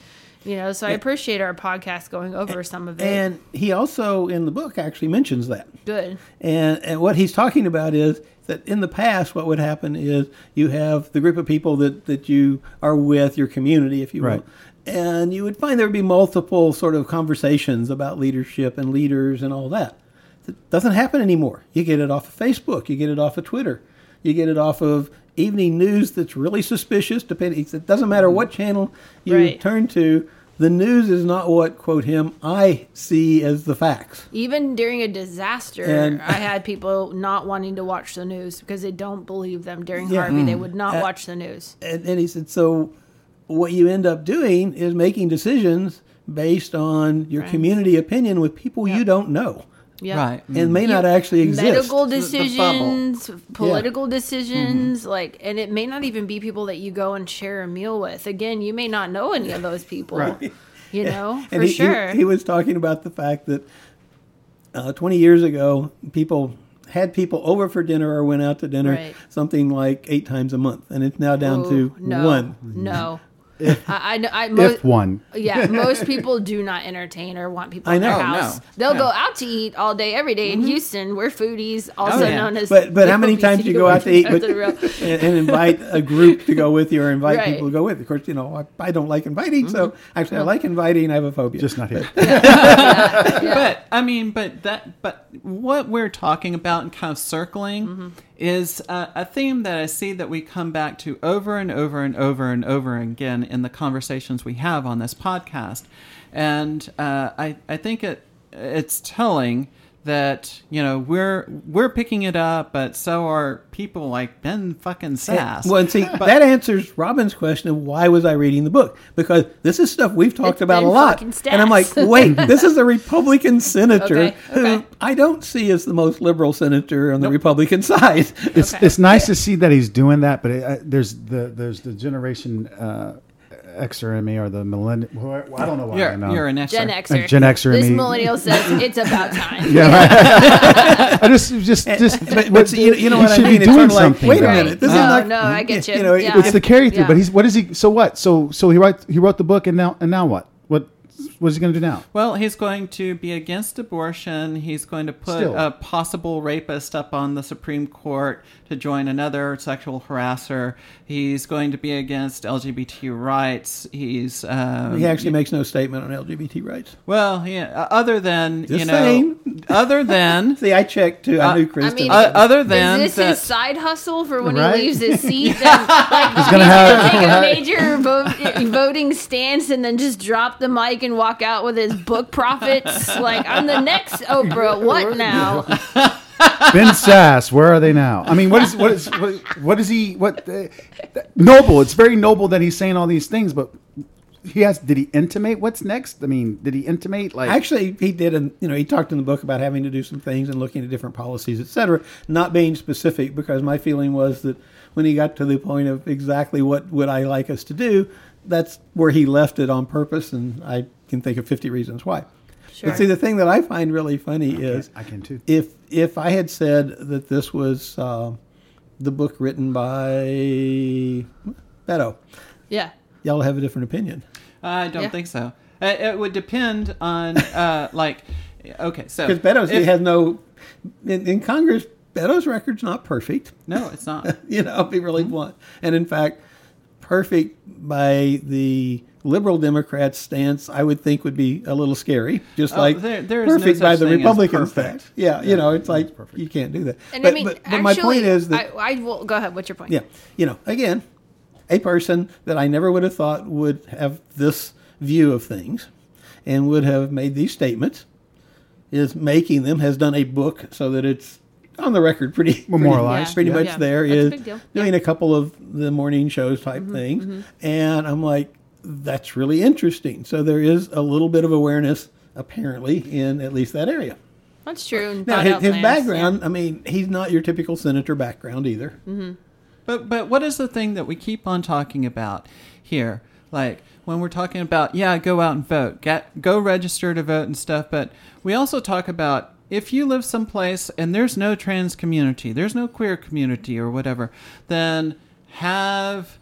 you know so i appreciate our podcast going over some of it And he also, in the book, actually mentions that. good And, and what he's talking about is that in the past, what would happen is you have the group of people that, that you are with, your community, if you will. And you would find there would be multiple sort of conversations about leadership and leaders and all that. It doesn't happen anymore. You get it off of Facebook, you get it off of Twitter, you get it off of evening news that's really suspicious. Depending, it doesn't matter what channel you Right. turn to. The news is not what, quote him, I see as the facts. even during a disaster, And- I had people not wanting to watch the news because they don't believe them. During Yeah. Harvey, they would not Uh, watch the news. and, and he said, so what you end up doing is making decisions based on your Friends. community opinion with people you don't know Yeah. right. and may not actually exist. Medical the bubble. decisions, political decisions, like, and it may not even be people that you go and share a meal with. Again, you may not know any of those people. Right. You know, for and he, he- sure. he, was talking about the fact that uh, 20 years ago, people had people over for dinner or went out to dinner Right. something like eight times a month, and it's now down Ooh, to no, one. No. I, I, know- I, mo- if one. Yeah, most people do not entertain or want people I in their know. Oh, house. no. They'll Yeah. go out to eat all day, every day in Houston. We're foodies, also yeah. known as. But but how many times do you go out to eat but, and, and invite a group to go with you or invite Right. people to go with? Of course, you know I, I don't like inviting, so actually I like inviting. I have a phobia. Just not here. But I mean, but that, but what we're talking about and kind of circling Mm-hmm. Is uh, a theme that I see that we come back to over and over and over and over again in the conversations we have on this podcast, and uh, I I think it it's telling that you know we're we're picking it up, but so are people like Ben fucking Sasse. Well, and see, that answers Robin's question of why was I reading the book? Because this is stuff we've talked It's about a lot. And I'm like, wait, this is a Republican senator Okay, who. I don't see as the most liberal senator on the Republican side. It's it's nice to see that he's doing that, but it, uh, there's the there's the generation uh, Xer in me or the millennial. I don't know why. I You're, know. you're an Xer. Gen Xer. Gen Xer This me. millennial says it's about time. Yeah, right. I just, just, eh, just. But, but you, you know what I mean? It's doing like, something, wait a minute, this no, is oh, not. no, I get you. You know, yeah. It's the carry through, Yeah. but he's what is he? So what? So so he wrote he wrote the book and now and now what? What what is he going to do now? Well, he's going to be against abortion. He's going to put Still. a possible rapist up on the Supreme Court to join another sexual harasser. He's going to be against LGBT rights. He's um, He actually makes no statement on LGBT rights. well, yeah. uh, Other than you know, saying. other than See, I checked too. I Uh, knew I mean- uh, other than Is this that, his side hustle for when Right? he leaves his seat? Then, like, he's gonna gonna, have- take a major vote, voting stance and then just drop the mic and walk out with his book profits. Like, I'm the next Oprah. What now? Ben Sasse, where are they now? I mean, what is what is what, what is he? What uh, noble? It's very noble that he's saying all these things, but he has. Did he intimate what's next? I mean, did he intimate like? Actually, he did, and you know, he talked in the book about having to do some things and looking at different policies, etc. not being specific. Because my feeling was that when he got to the point of exactly what would I like us to do, that's where he left it on purpose, and I can think of fifty reasons why. Sure. But see, the thing that I find really funny is I can too. if if I had said that this was uh, the book written by Beto, Yeah. y'all have a different opinion. I don't Yeah. think so. It, it would depend on uh, like, okay, so Because Beto's he if- has no in, in Congress. Beto's record's not perfect. no, it's not. you know, be really blunt. And in fact, perfect by the liberal Democrats' stance, I would think would be a little scary. Just Oh, like there- there is no perfect by the thing as Republican perfect. stance. Yeah, you know, it's like you can't do that. And but I mean, but, but actually, my point is that I, I will go ahead. What's your point? yeah, you know, again, a person that I never would have thought would have this view of things and would have made these statements is making them has done a book so that it's on the record pretty Memorialized, pretty, pretty yeah. much there That's a is big deal. doing a couple of the morning shows type mm-hmm. things mm-hmm. and i'm like that's really interesting so there is a little bit of awareness apparently in at least that area That's true. and now his, his plans, background i mean he's not your typical senator background either mm-hmm. But but what is the thing that we keep on talking about here? Like when we're talking about yeah, go out and vote, get go register to vote and stuff. But we also talk about if you live someplace and there's no trans community, there's no queer community or whatever, then have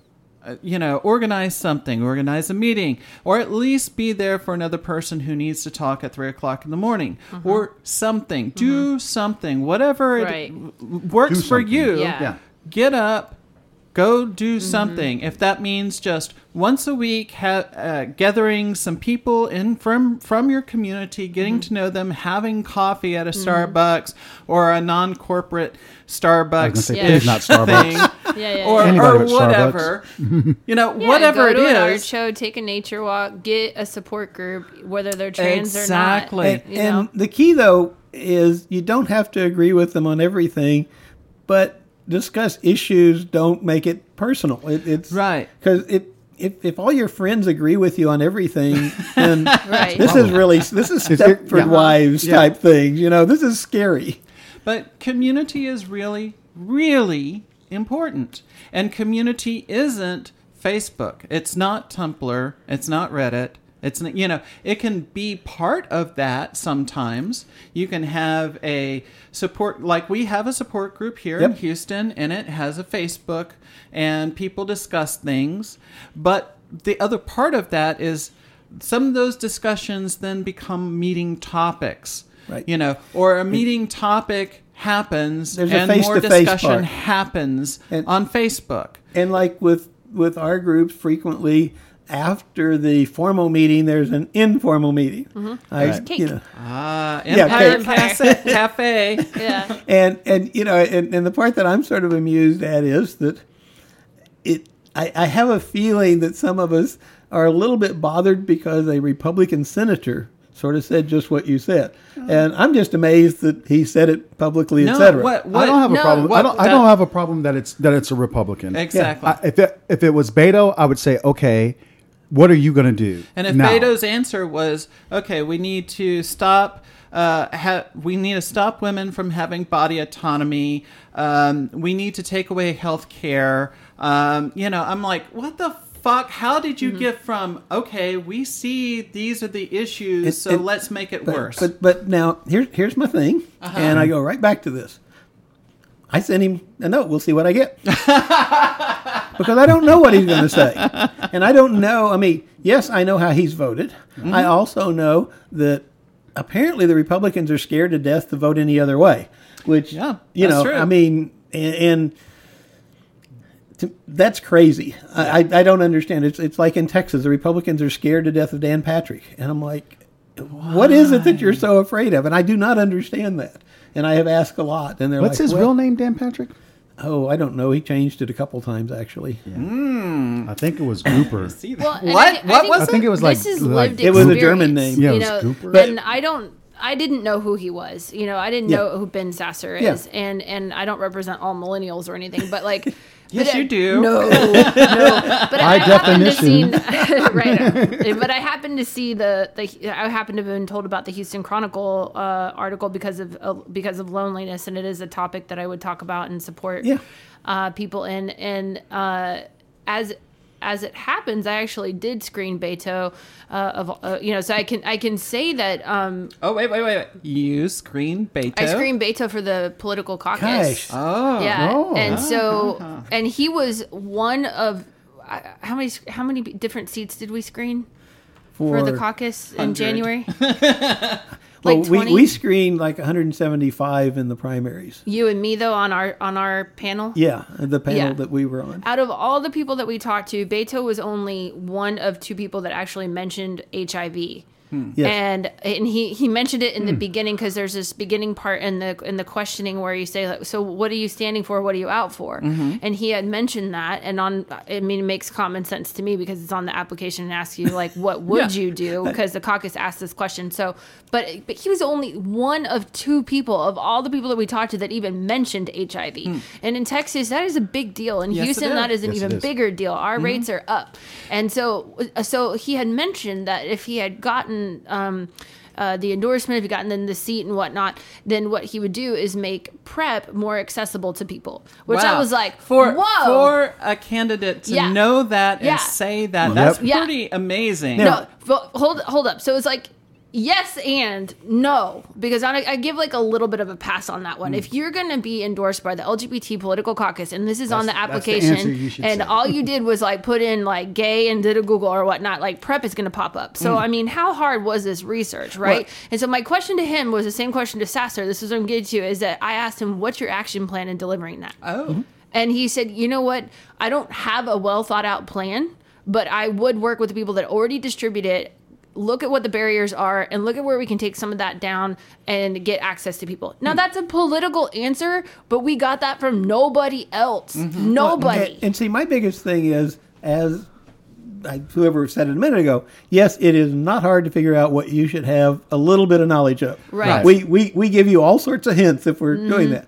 uh, you know organize something organize a meeting or at least be there for another person who needs to talk at three o'clock in the morning or something do something whatever Right. it works for you Yeah. Yeah. get up, go do Mm-hmm. something. If that means just once a week, ha- uh, gathering some people in from from your community, getting Mm-hmm. to know them, having coffee at a Starbucks or a non-corporate Starbucks, say, please not Starbucks. thing, Yeah, yeah, or, or whatever. you know, Yeah, whatever go to it an art is. show, take a nature walk, get a support group, whether they're trans Exactly. or not. you and know? the key, though, is you don't have to agree with them on everything, but discuss issues. Don't make it personal. It, it's Right. because it. If, if all your friends agree with you on everything, then Right. this is really this is It's- Stepford yeah. Wives Yeah. type things. You know, this is scary. But community is really, really important. And community isn't Facebook. It's not Tumblr. It's not Reddit. It's you know it can be part of that sometimes. You can have a support like we have a support group here in Houston, and it has a Facebook, and people discuss things. But the other part of that is some of those discussions then become meeting topics Right. you know, or a meeting topic happens There's a and more discussion part. happens And- on Facebook. And like with with our groups, frequently after the formal meeting, there's an informal meeting. I, There's cake. You know, Ah, Yeah, Empire okay. Cafe. Cafe. yeah. and and you know and, and the part that i'm sort of amused at is that it I, I have a feeling that some of us are a little bit bothered because a republican senator sort of said just what you said and i'm just amazed that he said it publicly No, etc what, what, I don't have a No. problem. I What- don't. I don't have a problem that it's that it's a Republican. Exactly. I, if it if it was Beto, I would say, okay, what are you going to do? And if now? Beto's answer was, okay, we need to stop. Uh, ha- we need to stop women from having body autonomy. Um, we need to take away health care. Um, you know, I'm like, what the fuck? How did Mm-hmm. you get from okay, we see these are the issues, so let's make it But, worse? But but now here's here's my thing, Uh-huh. and I go right back to this. I sent him a note. We'll see what I get. because I don't know what he's going to say, and I don't know. I mean, yes, I know how he's voted. Mm-hmm. I also know that apparently the Republicans are scared to death to vote any other way. Which Yeah, you know, true. I mean, and. and that's crazy. I, I, I don't understand. It's it's like in Texas, the Republicans are scared to death of Dan Patrick, and I'm like, what is it that you're so afraid of? And I do not understand that. And I have asked a lot, and they're What's like, his well, real name, Dan Patrick? Oh, I don't know. He changed it a couple times actually. Hmm. I think it was Gooper. Well, what? I, thi- what think was I think it was like- like- It was a German name. Yeah, it you was know, Cooper. and I don't. I didn't know who he was. You know, I didn't Yeah. know who Ben Sasser Yeah. is, and and I don't represent all millennials or anything, but like. Yes, but I- you do. No, no. But High I happened to see, definition. right? But I happened to see the, the I happened to have been told about the Houston Chronicle uh, article because of uh, because of loneliness, and it is a topic that I would talk about and support Yeah. uh, people in. And uh, as as it happens, I actually did screen Beto uh, of uh, you know, so I can I can say that um, Oh wait, wait, wait, wait. You screen Beto. I screened Beto for the political caucus. Gosh. Oh. Yeah, Oh. and so and he was one of uh, how many how many different seats did we screen for, the caucus in January? Well, like we, we screened like 175 in the primaries. you and me though on our on our panel. Yeah, the panel Yeah. that we were on. Out of all the people that we talked to, Beto was only one of two people that actually mentioned HIV. Hmm. Yes. And and he, he mentioned it in the hmm. beginning because there's this beginning part in the in the questioning where you say like, so what are you standing for? What are you out for? Mm-hmm. And he had mentioned that, and on I mean it makes common sense to me because it's on the application and asks you like what would you do because the caucus asked this question. So but but he was only one of two people of all the people that we talked to that even mentioned HIV. Hmm. And in Texas that is a big deal. In Yes, it Houston that is. is an Yes, even is. bigger deal. Our mm-hmm. rates are up, and so uh, so he had mentioned that if he had gotten um, uh, the endorsement, if he gotten in the seat and whatnot, then what he would do is make prep more accessible to people. Which I was like, for whoa. for a candidate to Yeah. know that and Yeah. say that. That's Yeah. pretty amazing. no, but hold hold up. So it's like yes and no because I, I give like a little bit of a pass on that one. Hmm. If you're going to be endorsed by the LGBT political caucus and this is on the That's- that's the application answer you should and say. all you did was like put in like gay and did a Google or whatnot, like prep is going to pop up. So I mean, how hard was this research, right? and so my question to him was the same question to Sasser. This is what I'm getting to is that I asked him, "What's your action plan in delivering that?" Oh. And he said, you know what? I don't have a well thought out plan, but I would work with the people that already distribute it, look at what the barriers are, and look at where we can take some of that down and get access to people. Now, that's a political answer, but we got that from nobody else. Mm-hmm. Nobody. And, and see, my biggest thing is, as I, whoever said it a minute ago, yes, it is not hard to figure out what you should have a little bit of knowledge of. Right. We, we, we give you all sorts of hints if we're mm-hmm. doing that.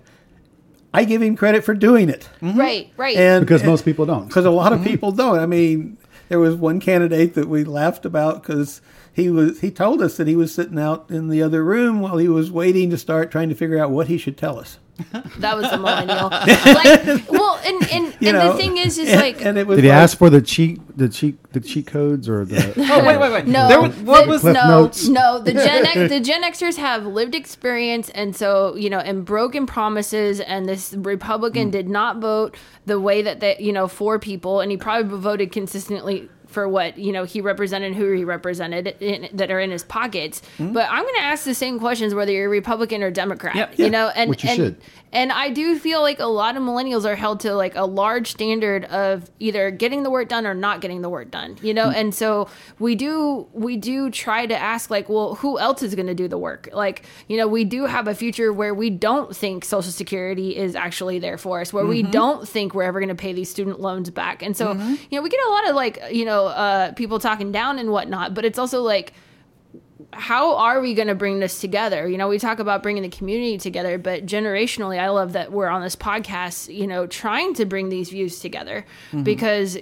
I give him credit for doing it. Mm-hmm. Right, right. And Because most people don't. because a lot of people don't. I mean, there was one candidate that we laughed about because he was he told us that he was sitting out in the other room while he was waiting to start trying to figure out what he should tell us. that was the millennial. like, well, and, and, and know, the thing is, is and, like, and it was Did he like- ask for the cheat, the cheat, the cheat codes or the? Oh wait, wait, wait. No, There was, what the- was Cliff no, Notes. no. The Gen X, the Gen Xers have lived experience, and so you know, and broken promises. And this Republican mm. did not vote the way that they, you know, for people, and he probably voted consistently for what you know he represented, and who he represented in, that are in his pockets. Hmm? But I'm going to ask the same questions whether you're Republican or Democrat. Yep. You know, and Which you and, should. and I do feel like a lot of millennials are held to like a large standard of either getting the work done or not getting the work done, you know? Hmm. And so we do we do try to ask like, well, who else is going to do the work? Like, you know, we do have a future where we don't think social security is actually there for us, where we mm-hmm. don't think we're ever going to pay these student loans back. And so, mm-hmm. you know, we get a lot of like, you know, uh people talking down and whatnot, but it's also like how are we going to bring this together? You know, we talk about bringing the community together, but generationally, I love that we're on this podcast, you know, trying to bring these views together because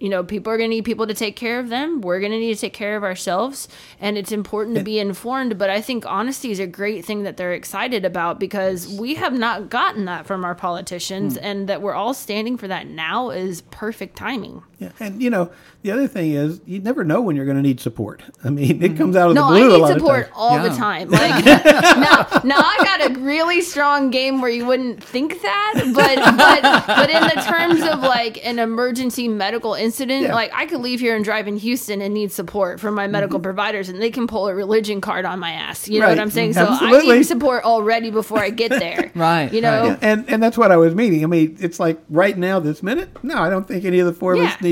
you know, people are going to need people to take care of them. We're going to need to take care of ourselves. And it's important to be informed. But I think honesty is a great thing that they're excited about because we have not gotten that from our politicians. Hmm. And that we're all standing for that now is perfect timing. Yeah, and you know the other thing is you never know when you're going to need support. I mean, it comes out of No, the blue I a need lot support of times. all Yeah. the time. Like now, now I got a really strong game where you wouldn't think that, but but but in the terms of like an emergency medical incident, Yeah. like I could leave here and drive in Houston and need support from my medical providers, and they can pull a religion card on my ass. You know Mm-hmm. Right. what I'm saying? So I need support already before I get there. Right, You know. right. And and that's what I was meaning. I mean, it's like right now, this minute. No, I don't think any of the four of us need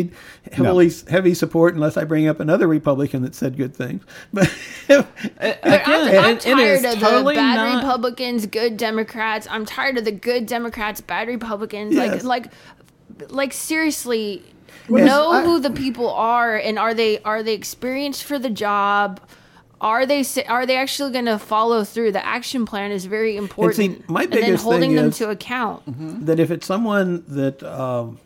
heavily heavy support unless I bring up another Republican that said good things. But But I'm, I'm it- it is tired of totally the bad not- Republicans, good Democrats. I'm tired of the good Democrats, bad Republicans. Yes. Like, like, like seriously, Well, know I- who the people are, and are they are they experienced for the job? Are they are they actually going to follow through? The action plan is very important. my and then biggest holding thing them is- to account. Mm-hmm. that if it's someone that um,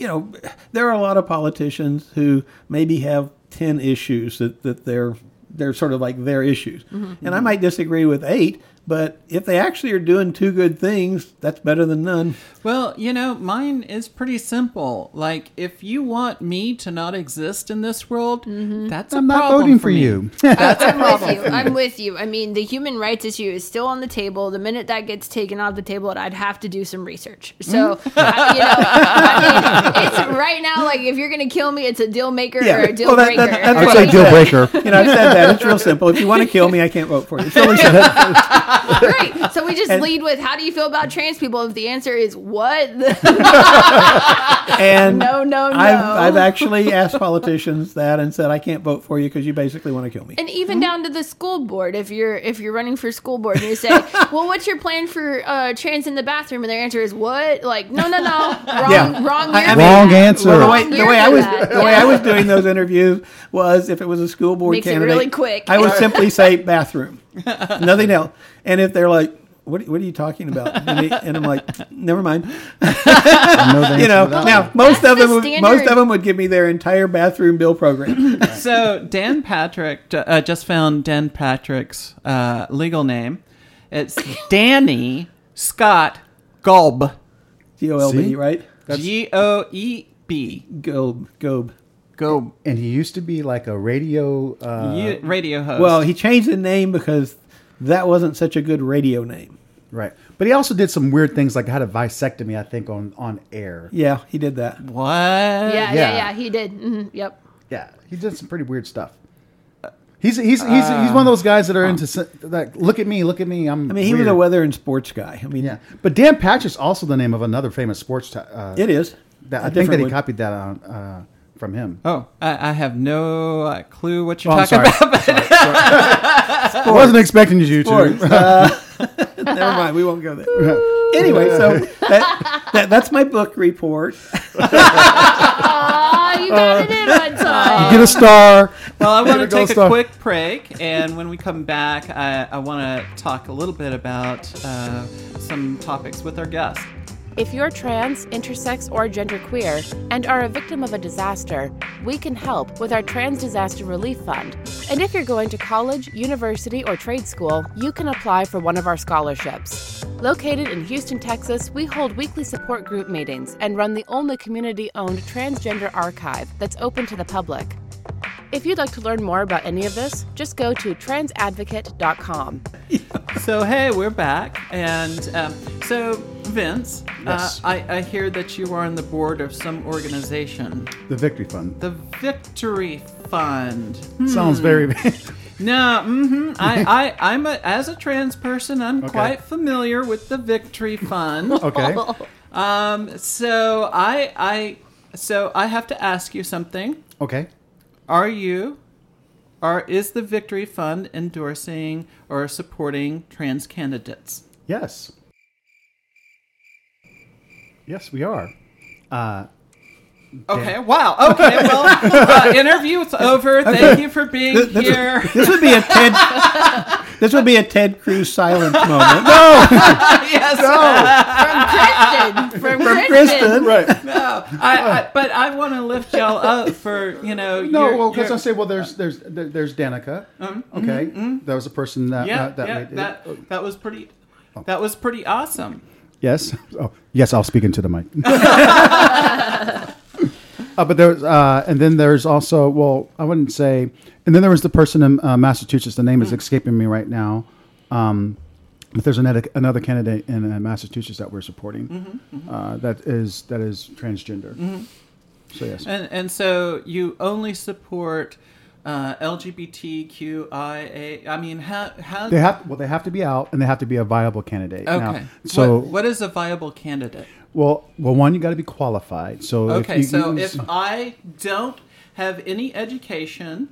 you know there are a lot of politicians who maybe have 10 issues that, that they're they're sort of like their issues. Mm-hmm. And i might disagree with eight but if they actually are doing two good things that's better than none Well, you know, mine is pretty simple. Like, if you want me to not exist in this world, mm-hmm. that's a I'm not problem voting for for you. That's a I'm with problem. you. I'm with you. I mean, the human rights issue is still on the table. The minute that gets taken off the table, I'd have to do some research. So, mm-hmm. I, you know, I mean, it's right now. Like, if you're gonna kill me, it's a deal maker Yeah. or a deal Well, that- breaker. that- that's I'd say deal breaker. you know i've said that it's real simple if you want to kill me i can't vote for you it's really simple Great. So we just And- lead with, "How do you feel about trans people?" If the answer is what, and no, no, no. I've, I've actually asked politicians that and said i can't vote for you because you basically want to kill me And even Hmm? down to the school board, if you're if you're running for school board and you say, "Well, what's your plan for uh, trans in the bathroom?" and their answer is, "What?" Like, no, no, no, wrong, Yeah. wrong I- I mean- Wrong answer. Well, the way, the way I was that. the way Yeah. I was doing those interviews was if it was a school board Makes it candidate, really quick. I would simply say bathroom, nothing else. And if they're like, "What what are you talking about?" and, they- and I'm like, "Never mind." I know the You know, now most That's of them the would, most of them would give me their entire bathroom bill program. so Dan Patrick uh, just found Dan Patrick's uh, legal name. It's Dannie Scott Golb. G O L B, See? right? G O E B. Gob, Gob. Go and he used to be like a radio. Uh, Ye- radio host. Well, he changed the name because that wasn't such a good radio name. right, but he also did some weird things like had a vasectomy, I think, on on air. Yeah, he did that. what? Yeah, yeah, Yeah. yeah, he did. hmm Yep. Yeah, he did some pretty weird stuff. He's he's he's, he's one of those guys that are into like look at me, look at me. I'm. I mean, he was a weather and sports guy. I mean, Yeah, but Dan Patrick's also the name of another famous sports. T- uh, it is. that, A I think that he one. copied that on, uh, from him. Oh, I, I have no uh, clue what you're Oh, I'm talking sorry. about. Sorry, sorry. I wasn't expecting you Sports. to. Uh, never mind. We won't go there. anyway, so that, that, that's my book report. Oh, you got it in on time. Get a star. Well, I want to take a Star. quick break, and when we come back, I, I want to talk a little bit about uh, some topics with our guest. If you're trans, intersex, or genderqueer and are a victim of a disaster, we can help with our Trans Disaster Relief Fund. And if you're going to college, university, or trade school, you can apply for one of our scholarships. Located in Houston, Texas, we hold weekly support group meetings and run the only community owned transgender archive that's open to the public. If you'd like to learn more about any of this, just go to transadvocate.com. So, hey, we're back. And um, so, Vince, Yes. uh, I, I hear that you are on the board of some organization, The Victory Fund the Victory Fund. sounds very. No, mm-hmm. I, I, I'm a, as a trans person, I'm quite familiar with the Victory Fund. okay. Um, so I, I, so I have to ask you something. Okay. Are you, or is the Victory Fund endorsing or supporting trans candidates? Yes. Yes, we are. Uh, Okay. Wow. Okay. Well, uh, interview's over. Thank you for being This, this- here. this would be a TED. this would be a Ted Cruz silence moment. No, yes. From Cristan. From, Cristan. Cristan. right. No, I, I, but I want to lift y'all up for you know. No, your- well, because your- I say, well, there's there's there- there's Danica. okay, that was a person that yeah, that, that yeah, made it. that that was pretty. That was pretty awesome. Yes. Oh, yes. I'll speak into the mic. uh, but there's, uh, and then there's also, well, I wouldn't say, and then there was the person in uh, Massachusetts. The name is escaping me right now. Um, but there's another another candidate in uh, Massachusetts that we're supporting Uh, that is that is transgender. So yes. And and so you only support uh, LGBTQIA. I mean, how how They have well, they have to be out, and they have to be a viable candidate. Okay. Now, so what, what is a viable candidate? well, well, one, you got to be qualified. So Okay, if you, so if I don't have any education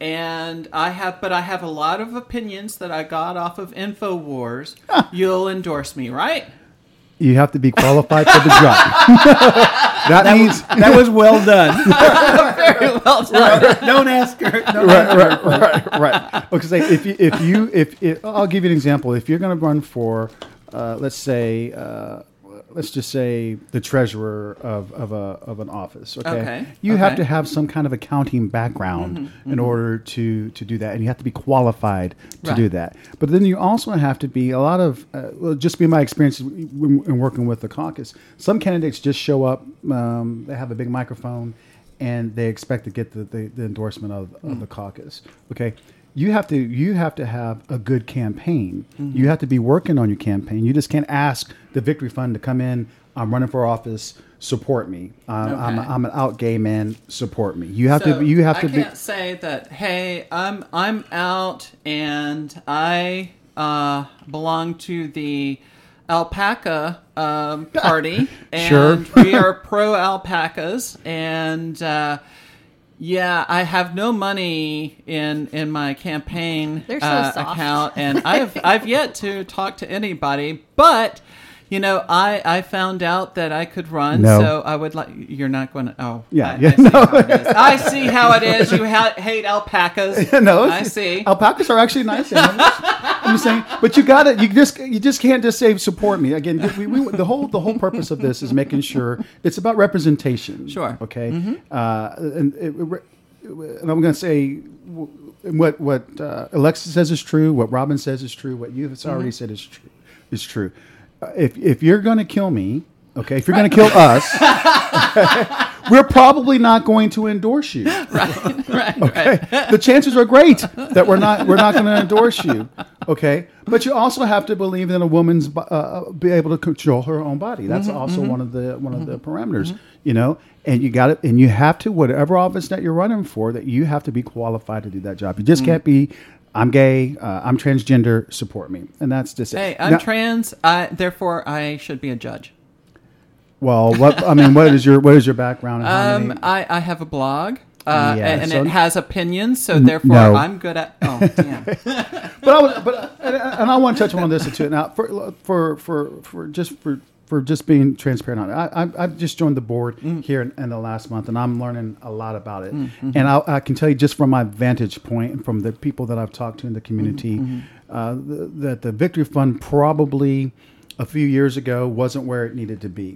and I have but I have a lot of opinions that I got off of InfoWars, you'll endorse me, right? you have to be qualified for the job. that, means That was well done. Very well done. Don't ask her. Don't right, right, right, right. Okay, say if you if you if, if I'll give you an example. If you're going to run for, uh, let's say, uh, let's just say the treasurer of, of a of an office. Okay, Okay, you have to have some kind of accounting background in order to to do that, and you have to be qualified to do that. But then you also have to be a lot of uh, well, just be my experience in in working with the caucus. Some candidates just show up, um, they have a big microphone, and they expect to get the, the, the endorsement of, of the caucus. Okay, you have to you have to have a good campaign. You have to be working on your campaign. You just can't ask the Victory Fund to come in. I'm running for office. Support me. Um, I'm, Okay. I'm an out gay man. Support me. You have So to. You have I to be. can't say that. Hey, I'm I'm out and I uh, belong to the alpaca um, party, and Sure. we are pro alpacas, and uh, yeah, I have no money in in my campaign so uh, account, and I've I've yet to talk to anybody, but. You know, I, I found out that I could run, No. so I would like. You're not going to. Oh, Yeah, I, yeah, I see no. how it is. I see how it is. You ha- hate alpacas. no, I see. Alpacas are actually nice. animals. I'm just saying, but you got to You just you just can't just say support me again. We, we, the whole the whole purpose of this is making sure it's about representation. Sure. Mm-hmm. Okay. Uh, and, it, and I'm going to say what what uh, Alexis says is true. What Robin says is true. What you've already Mm-hmm. said is true. Is true. Uh, if if you're going to kill me, okay, if you're going to kill us. We're probably not going to endorse you. right, right. Okay, the chances are great that we're not we're not going to endorse you. Okay, but you also have to believe that a woman's uh, uh, be able to control her own body. That's mm-hmm, also mm-hmm. one of the one of the mm-hmm. parameters. You know, and you got it, and you have to whatever office that you're running for, that you have to be qualified to do that job. You just mm. can't be. I'm gay. Uh, I'm transgender. Support me, and that's just it. Hey, I'm Now- trans. I, therefore, I should be a judge. Well, what I mean, what is your what is your background? And Um, I, I have a blog, uh, Yeah, and so- it has opinions. So therefore, no. I'm good at. Oh, damn. but I was, but and, and I want to touch on this too. Now, for for for for just for for just being transparent on it, I, I've, I've just joined the board here in, in the last month, and I'm learning a lot about it. And I, I can tell you just from my vantage point and from the people that I've talked to in the community, uh, th- that the Victory Fund probably a few years ago wasn't where it needed to be.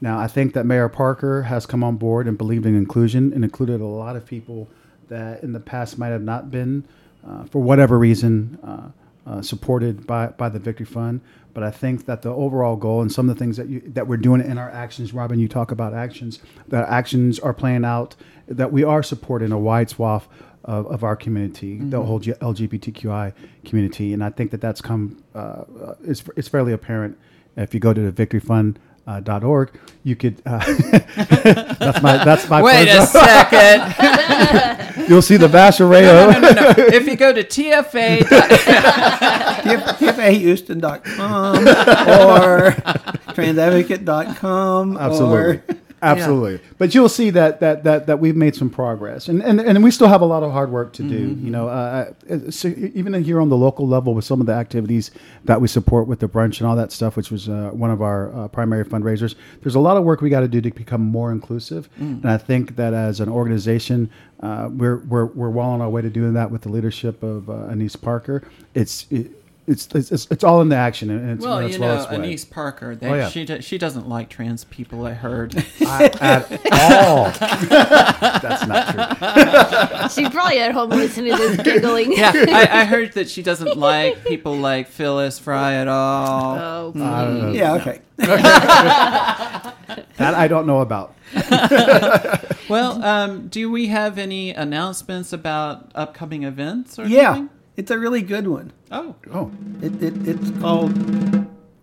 Now, I think that Mayor Parker has come on board and believed in inclusion and included a lot of people that in the past might have not been, uh, for whatever reason, uh, uh, supported by, by the Victory Fund. But I think that the overall goal and some of the things that you, that we're doing in our actions, Robin, you talk about actions, that actions are playing out, that we are supporting a wide swath of, of our community, the whole G- LGBTQI community, and I think that that's come. Uh, uh, it's it's fairly apparent if you go to the Victory Fund. Uh, dot org. You could. Uh, that's my. That's my. Wait a second. You'll see the vast array of. no, no, no. If you go to TFA, TFAHouston.com or transadvocate.com. Absolutely. Or Absolutely, but you'll see that that that that we've made some progress, and and, and we still have a lot of hard work to do. Mm-hmm. You know, uh, uh, so even here on the local level, with some of the activities that we support with the brunch and all that stuff, which was uh, one of our uh, primary fundraisers. There's a lot of work we got to do to become more inclusive, Mm. and I think that as an organization, uh, we're we're we're well on our way to doing that with the leadership of uh, Annise Parker. It's it, it's, it's it's it's all in the action, and it's, Well, you know, its way. Annise Parker, they, Oh, yeah. she she doesn't like trans people. I heard. at all. That's not true. She's probably at home listening to this giggling. yeah, I, I heard that she doesn't like people like Phyllis Frye at all. Oh, Uh, Yeah, okay. That I don't know about. Well, um, do we have any announcements about upcoming events or Yeah, anything? It's a really good one. Oh, Oh, It, it, it's called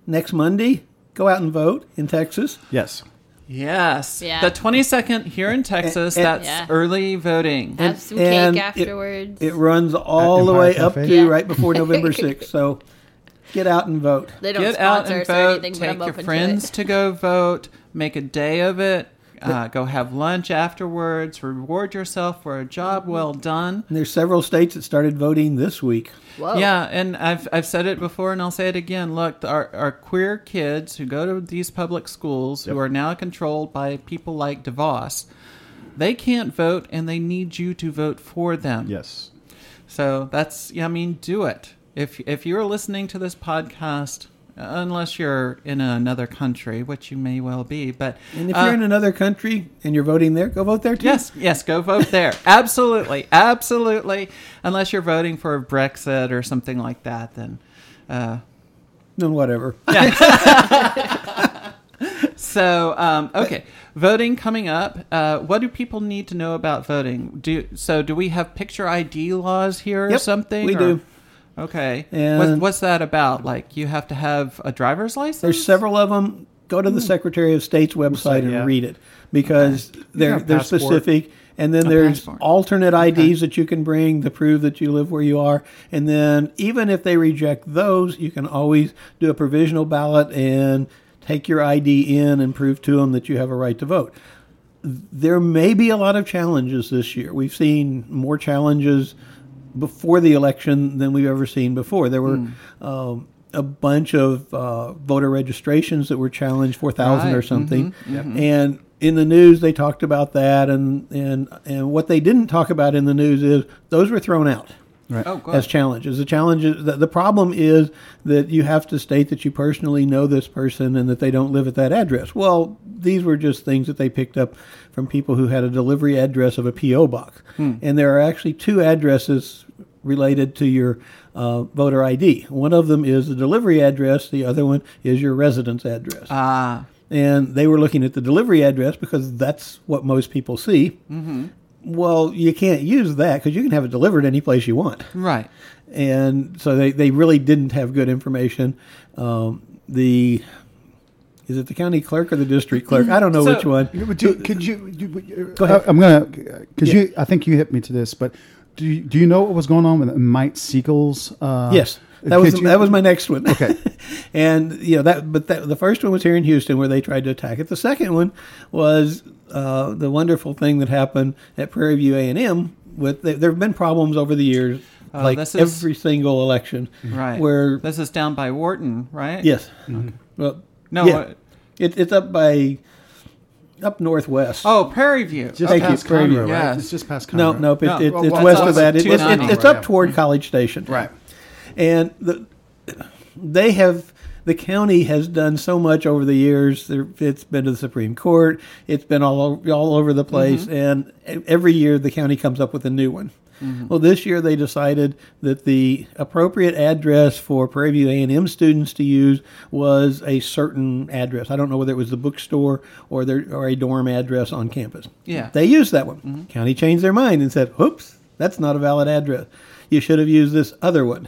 Next Monday. Go out and vote in Texas. yes. yes. Yeah. The 22nd here in Texas, And- that's Yeah. early voting. have some cake it- afterwards. It runs all At the Empire way up Cafe? to Yeah. right before November 6th. So get out and vote. they don't Get out sponsor and us or vote. anything, but Take I'm your open friends to it. to go vote. Make a day of it. Uh, go have lunch afterwards. Reward yourself for a job well done. And there's several states that started voting this week. Whoa. Yeah, and I've I've said it before, and I'll say it again. Look, our our queer kids who go to these public schools, who are now controlled by people like DeVos, they can't vote, and they need you to vote for them. Yes. So that's yeah, I mean, do it. If if you're listening to this podcast, unless you're in another country, which you may well be, but And if uh, you're in another country and you're voting there, go vote there too. Yes, yes, go vote there. absolutely, absolutely. Unless you're voting for Brexit or something like that, then. Uh, Then whatever. so um, okay, voting coming up. Uh, what do people need to know about voting? Do so? Do we have picture ID laws here or Yep, something? we or- do. Okay. And- what's, what's that about? Like you have to have a driver's license? There's several of them. Go to the hmm. Secretary of State's website and yeah. read it because they're they're passport. specific. And then A there's passport. alternate IDs that you can bring to prove that you live where you are. And then even if they reject those, you can always do a provisional ballot and take your ID in and prove to them that you have a right to vote. There may be a lot of challenges this year. We've seen more challenges before the election than we've ever seen before. There were um, a bunch of uh, voter registrations that were challenged, four thousand or Right. something, and in the news they talked about that, and and and what they didn't talk about in the news is those were thrown out Oh, as challenges. The challenge is the, the problem is that you have to state that you personally know this person and that they don't live at that address. Well, these were just things that they picked up from people who had a delivery address of a PO box, and there are actually two addresses related to your uh, voter ID. One of them is the delivery address. The other one is your residence address. Ah, and they were looking at the delivery address because that's what most people see. Mm-hmm. Well, you can't use that because you can have it delivered any place you want right. and so they, they really didn't have good information. Um, the is it the county clerk or the district clerk? I don't know So- which one. Would you, could you, you Go ahead. I'm gonna because you. I think you hit me to this, but do you, do you know what was going on with Mike Siegel's? Uh, Yes, that was you- that was my next one. Okay. and you know that, but that, the first one was here in Houston where they tried to attack it. The second one was uh, the wonderful thing that happened at Prairie View A and M. With there have been problems over the years, Oh, like this is- every single election, Right. Where this is down by Wharton, right? yes, well, No. yeah. uh, it, it's up by up northwest. oh, Prairie View. Just Thank you, past Prairie View. Right? Yes. It's just past No, nope. It, No. it, Well, it's well, west of that. It, it's, 290. it's, it's up Right, toward College Station. Right. And the, they have the county has done so much over the years. It's been to the Supreme Court. It's been all over, all over the place, and e- every year the county comes up with a new one. Mm-hmm. Well, this year they decided that the appropriate address for Prairie View A and M students to use was a certain address. I don't know whether it was the bookstore or their or a dorm address on campus. Yeah. they used that one. Mm-hmm. County changed their mind and said, "Oops, that's not a valid address. You should have used this other one."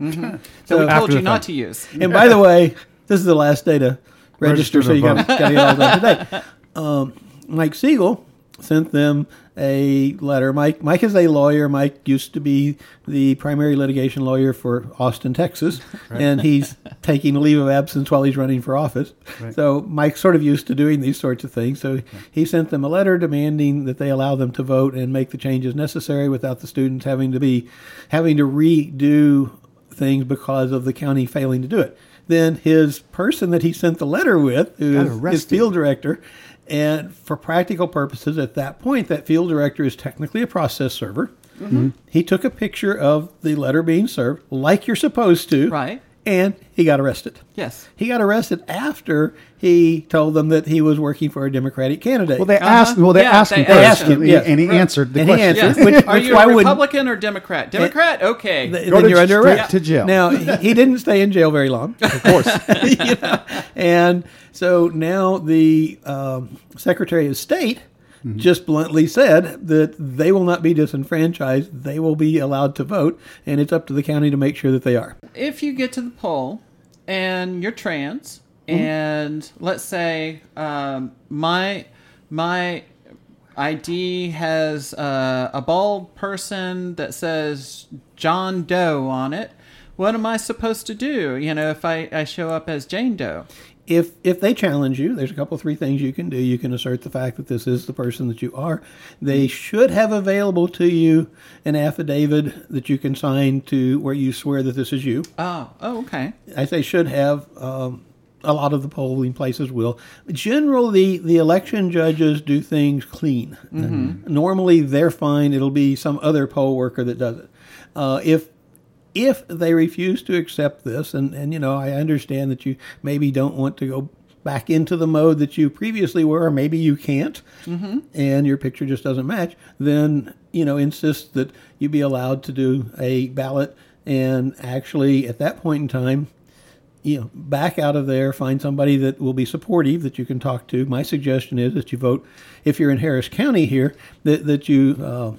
Mm-hmm. So we told you not to use. And by the way, this is the last day to register, Register so you got to get it all done today. Um, Mike Siegel sent them a letter. Mike Mike is a lawyer. Mike used to be the primary litigation lawyer for Austin, Texas, and he's taking leave of absence while he's running for office. So Mike's sort of used to doing these sorts of things. So he sent them a letter demanding that they allow them to vote and make the changes necessary without the students having to be having to redo things because of the county failing to do it. Then his person that he sent the letter with, who is his field director, and for practical purposes, at that point, that field director is technically a process server. Mm-hmm. He took a picture of the letter being served, like you're supposed to, Right. And he got arrested. Yes. He got arrested after he told them that he was working for a Democratic candidate. Well, they asked. Well, they Uh-huh. Yeah, asked him they first, asked him, and, yes. and he answered the And he question. answered. Yes. Which- Are you a Republican or Democrat? Democrat. Okay. Th- Go then to- you're under arrest. to jail. Now he, he didn't stay in jail very long, of course. You know? And so now the um, Secretary of State Mm-hmm. just bluntly said that they will not be disenfranchised; they will be allowed to vote, and it's up to the county to make sure that they are. if you get to the poll and you're trans Mm-hmm. and let's say um, my my id has uh, a bald person that says john doe on it what am i supposed to do you know if i, I show up as jane doe if if they challenge you, there's a couple three things you can do. You can assert the fact that this is the person that you are. They should have available to you an affidavit that you can sign to where you swear that this is you. oh oh okay I say should have. Um, a lot of the polling places will. Generally, the election judges do things clean. Normally, they're fine. It'll be some other poll worker that does it. Uh, if if they refuse to accept this, and, and you know, I understand that you maybe don't want to go back into the mode that you previously were, or maybe you can't, and your picture just doesn't match, then, you know, insist that you be allowed to do a ballot and actually, at that point in time, you know, back out of there, find somebody that will be supportive that you can talk to. My suggestion is that you vote, if you're in Harris County here, that, that you uh,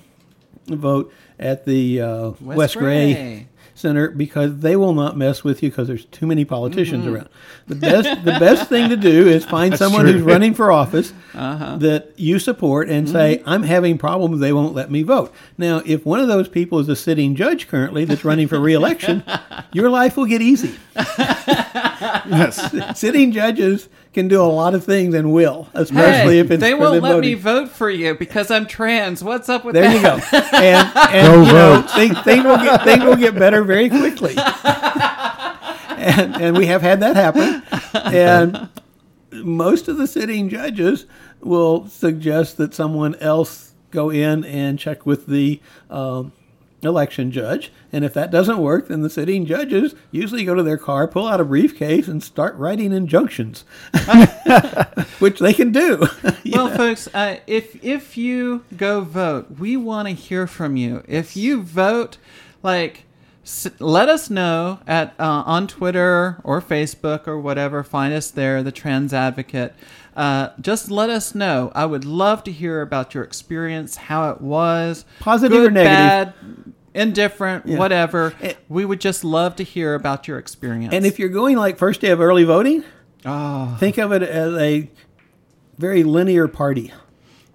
vote at the uh, West, Gray. Gray. Center because they will not mess with you because there's too many politicians Mm-hmm. around. The best the best thing to do is find someone true. who's running for office Uh-huh. that you support and Mm-hmm. say, I'm having problems, they won't let me vote. Now, if one of those people is a sitting judge currently that's running for reelection, your life will get easy. Yes. Sitting judges can do a lot of things and will, especially Hey, if it's they won't them let me vote for you because i'm trans what's up with There that There you go. And, and Go you know, vote. things, things, will get, things will get better very quickly. and, and we have had that happen. And most of the sitting judges will suggest that someone else go in and check with the um, election judge. And if that doesn't work, then the sitting judges usually go to their car, pull out a briefcase, and start writing injunctions, which they can do. Well, know? folks, uh, if if you go vote, we want to hear from you. If you vote, like, let us know at uh, on Twitter or Facebook or whatever. Find us there, the Trans Advocate. Uh, just let us know. I would love to hear about your experience, how it was, Positive good, or negative. bad, indifferent, Yeah. whatever. We would just love to hear about your experience. And if you're going like first day of early voting, oh, think of it as a very linear party.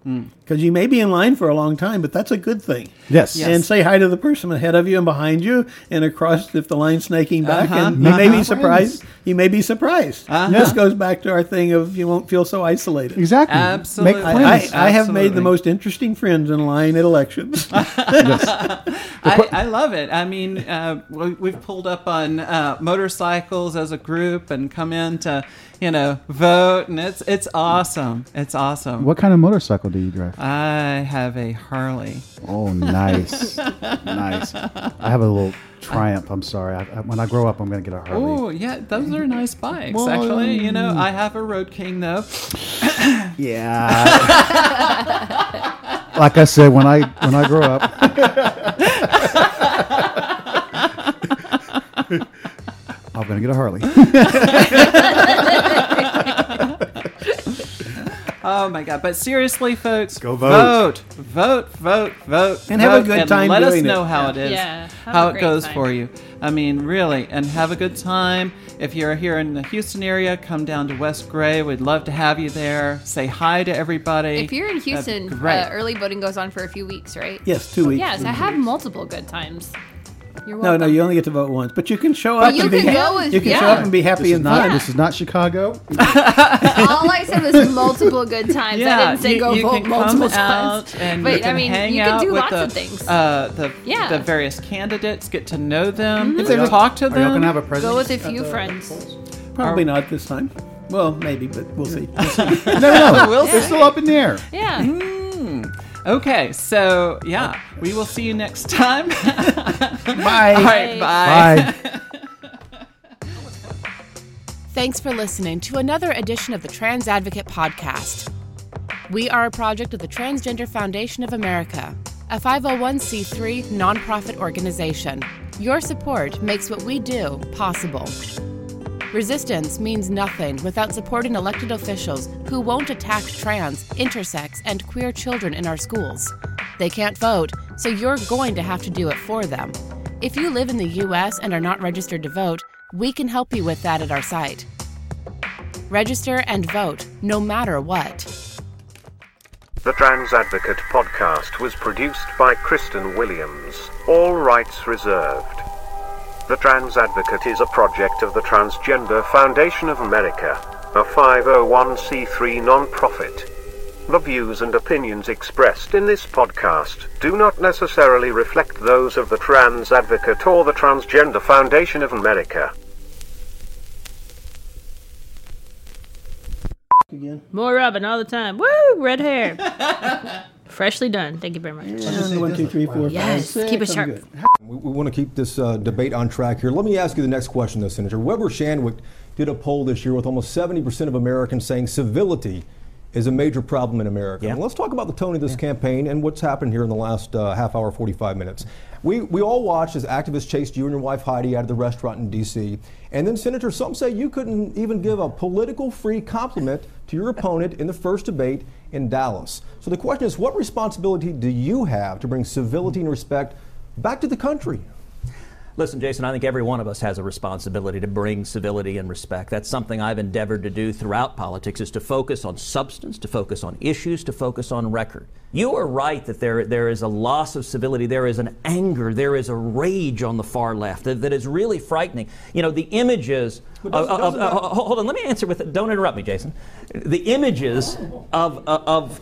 Hmm. Because you may be in line for a long time, but that's a good thing. Yes. Yes. And say hi to the person ahead of you and behind you, and across if the line's snaking back, Uh-huh. and you may Uh-huh. be surprised. You may be surprised. Uh-huh. This goes back to our thing of you won't feel so isolated. Exactly. Absolutely. Make I, friends. I, I have made the most interesting friends in line at elections. I, I love it. I mean, uh, we, we've pulled up on uh, motorcycles as a group and come in to, you know, vote, and it's it's awesome. It's awesome. what kind of motorcycle do you drive? I have a Harley. Oh, nice, nice. I have a little Triumph. I'm sorry. I, I, when I grow up, I'm going to get a Harley. Oh, yeah, those are nice bikes. Well, actually, you know, I have a Road King though. Yeah. like I said, when I when I grow up, I'm going to get a Harley. Oh my God! But seriously, folks, Go vote. vote, vote, vote, vote, And have a good time Let us know it. how it is, Yeah, how it goes time. for you. I mean, really, and have a good time. If you're here in the Houston area, come down to West Gray. We'd love to have you there. Say hi to everybody. If you're in Houston, great. uh, early voting goes on for a few weeks, right? Yes, two weeks. Yes, I have multiple good times. You're No, welcome. no, you only get to vote once, but you can show But up you and be can ha- go with- you can show yeah. up and be happy This is and not. fun. This is not Chicago. All I said was multiple good times. I didn't say you, go you vote can multiple come out times. and but you can I mean, hang you out can do with lots the, of things. Uh, the Yeah. the various candidates, get to know them, Mhm. Are y'all- talk to Are y'all them. gonna have a president? go with a at few the- friends. Probably not this time. Well, maybe, but we'll see. No, no, We'll They're see. still up in the air. Yeah. Okay, so yeah, we will see you next time. Bye. All right, bye. Bye. Thanks for listening to another edition of the Trans Advocate Podcast. We are a project of the Transgender Foundation of America, a 501c3 nonprofit organization. Your support makes what we do possible. Resistance means nothing without supporting elected officials who won't attack trans, intersex, and queer children in our schools. They can't vote, so you're going to have to do it for them. If you live in the U.S. and are not registered to vote, we can help you with that at our site. Register and vote, no matter what. The Trans Advocate podcast was produced by Cristan Williams. All rights reserved. The Trans Advocate is a project of the Transgender Foundation of America, a 501c3 non-profit. The views and opinions expressed in this podcast do not necessarily reflect those of the Trans Advocate or the Transgender Foundation of America. Again. More Robin all the time. Woo! Red hair. Freshly done. Thank you very much. And one, two, three, four, five, Yes, six. keep it sharp. We, we want to keep this uh, debate on track here. Let me ask you the next question, though, Senator. Weber Shandwick did a poll this year with almost 70% of Americans saying civility is a major problem in America. Yeah. And let's talk about the tone of this campaign and what's happened here in the last uh, half hour, 45 minutes. We, we all watched as activists chased you and your wife Heidi out of the restaurant in D.C. And then, Senator, some say you couldn't even give a political free compliment to your opponent in the first debate in Dallas. So the question is what responsibility do you have to bring civility and respect back to the country? Listen, Jason, I think every one of us has a responsibility to bring civility and respect. That's something I've endeavored to do throughout politics is to focus on substance, to focus on issues, to focus on record. You are right that there, there is a loss of civility, there is an anger, there is a rage on the far left that, that is really frightening. You know, the images of, doesn't- of- doesn't of- that- hold on, let me answer with it. Don't interrupt me, Jason. The images of, of, of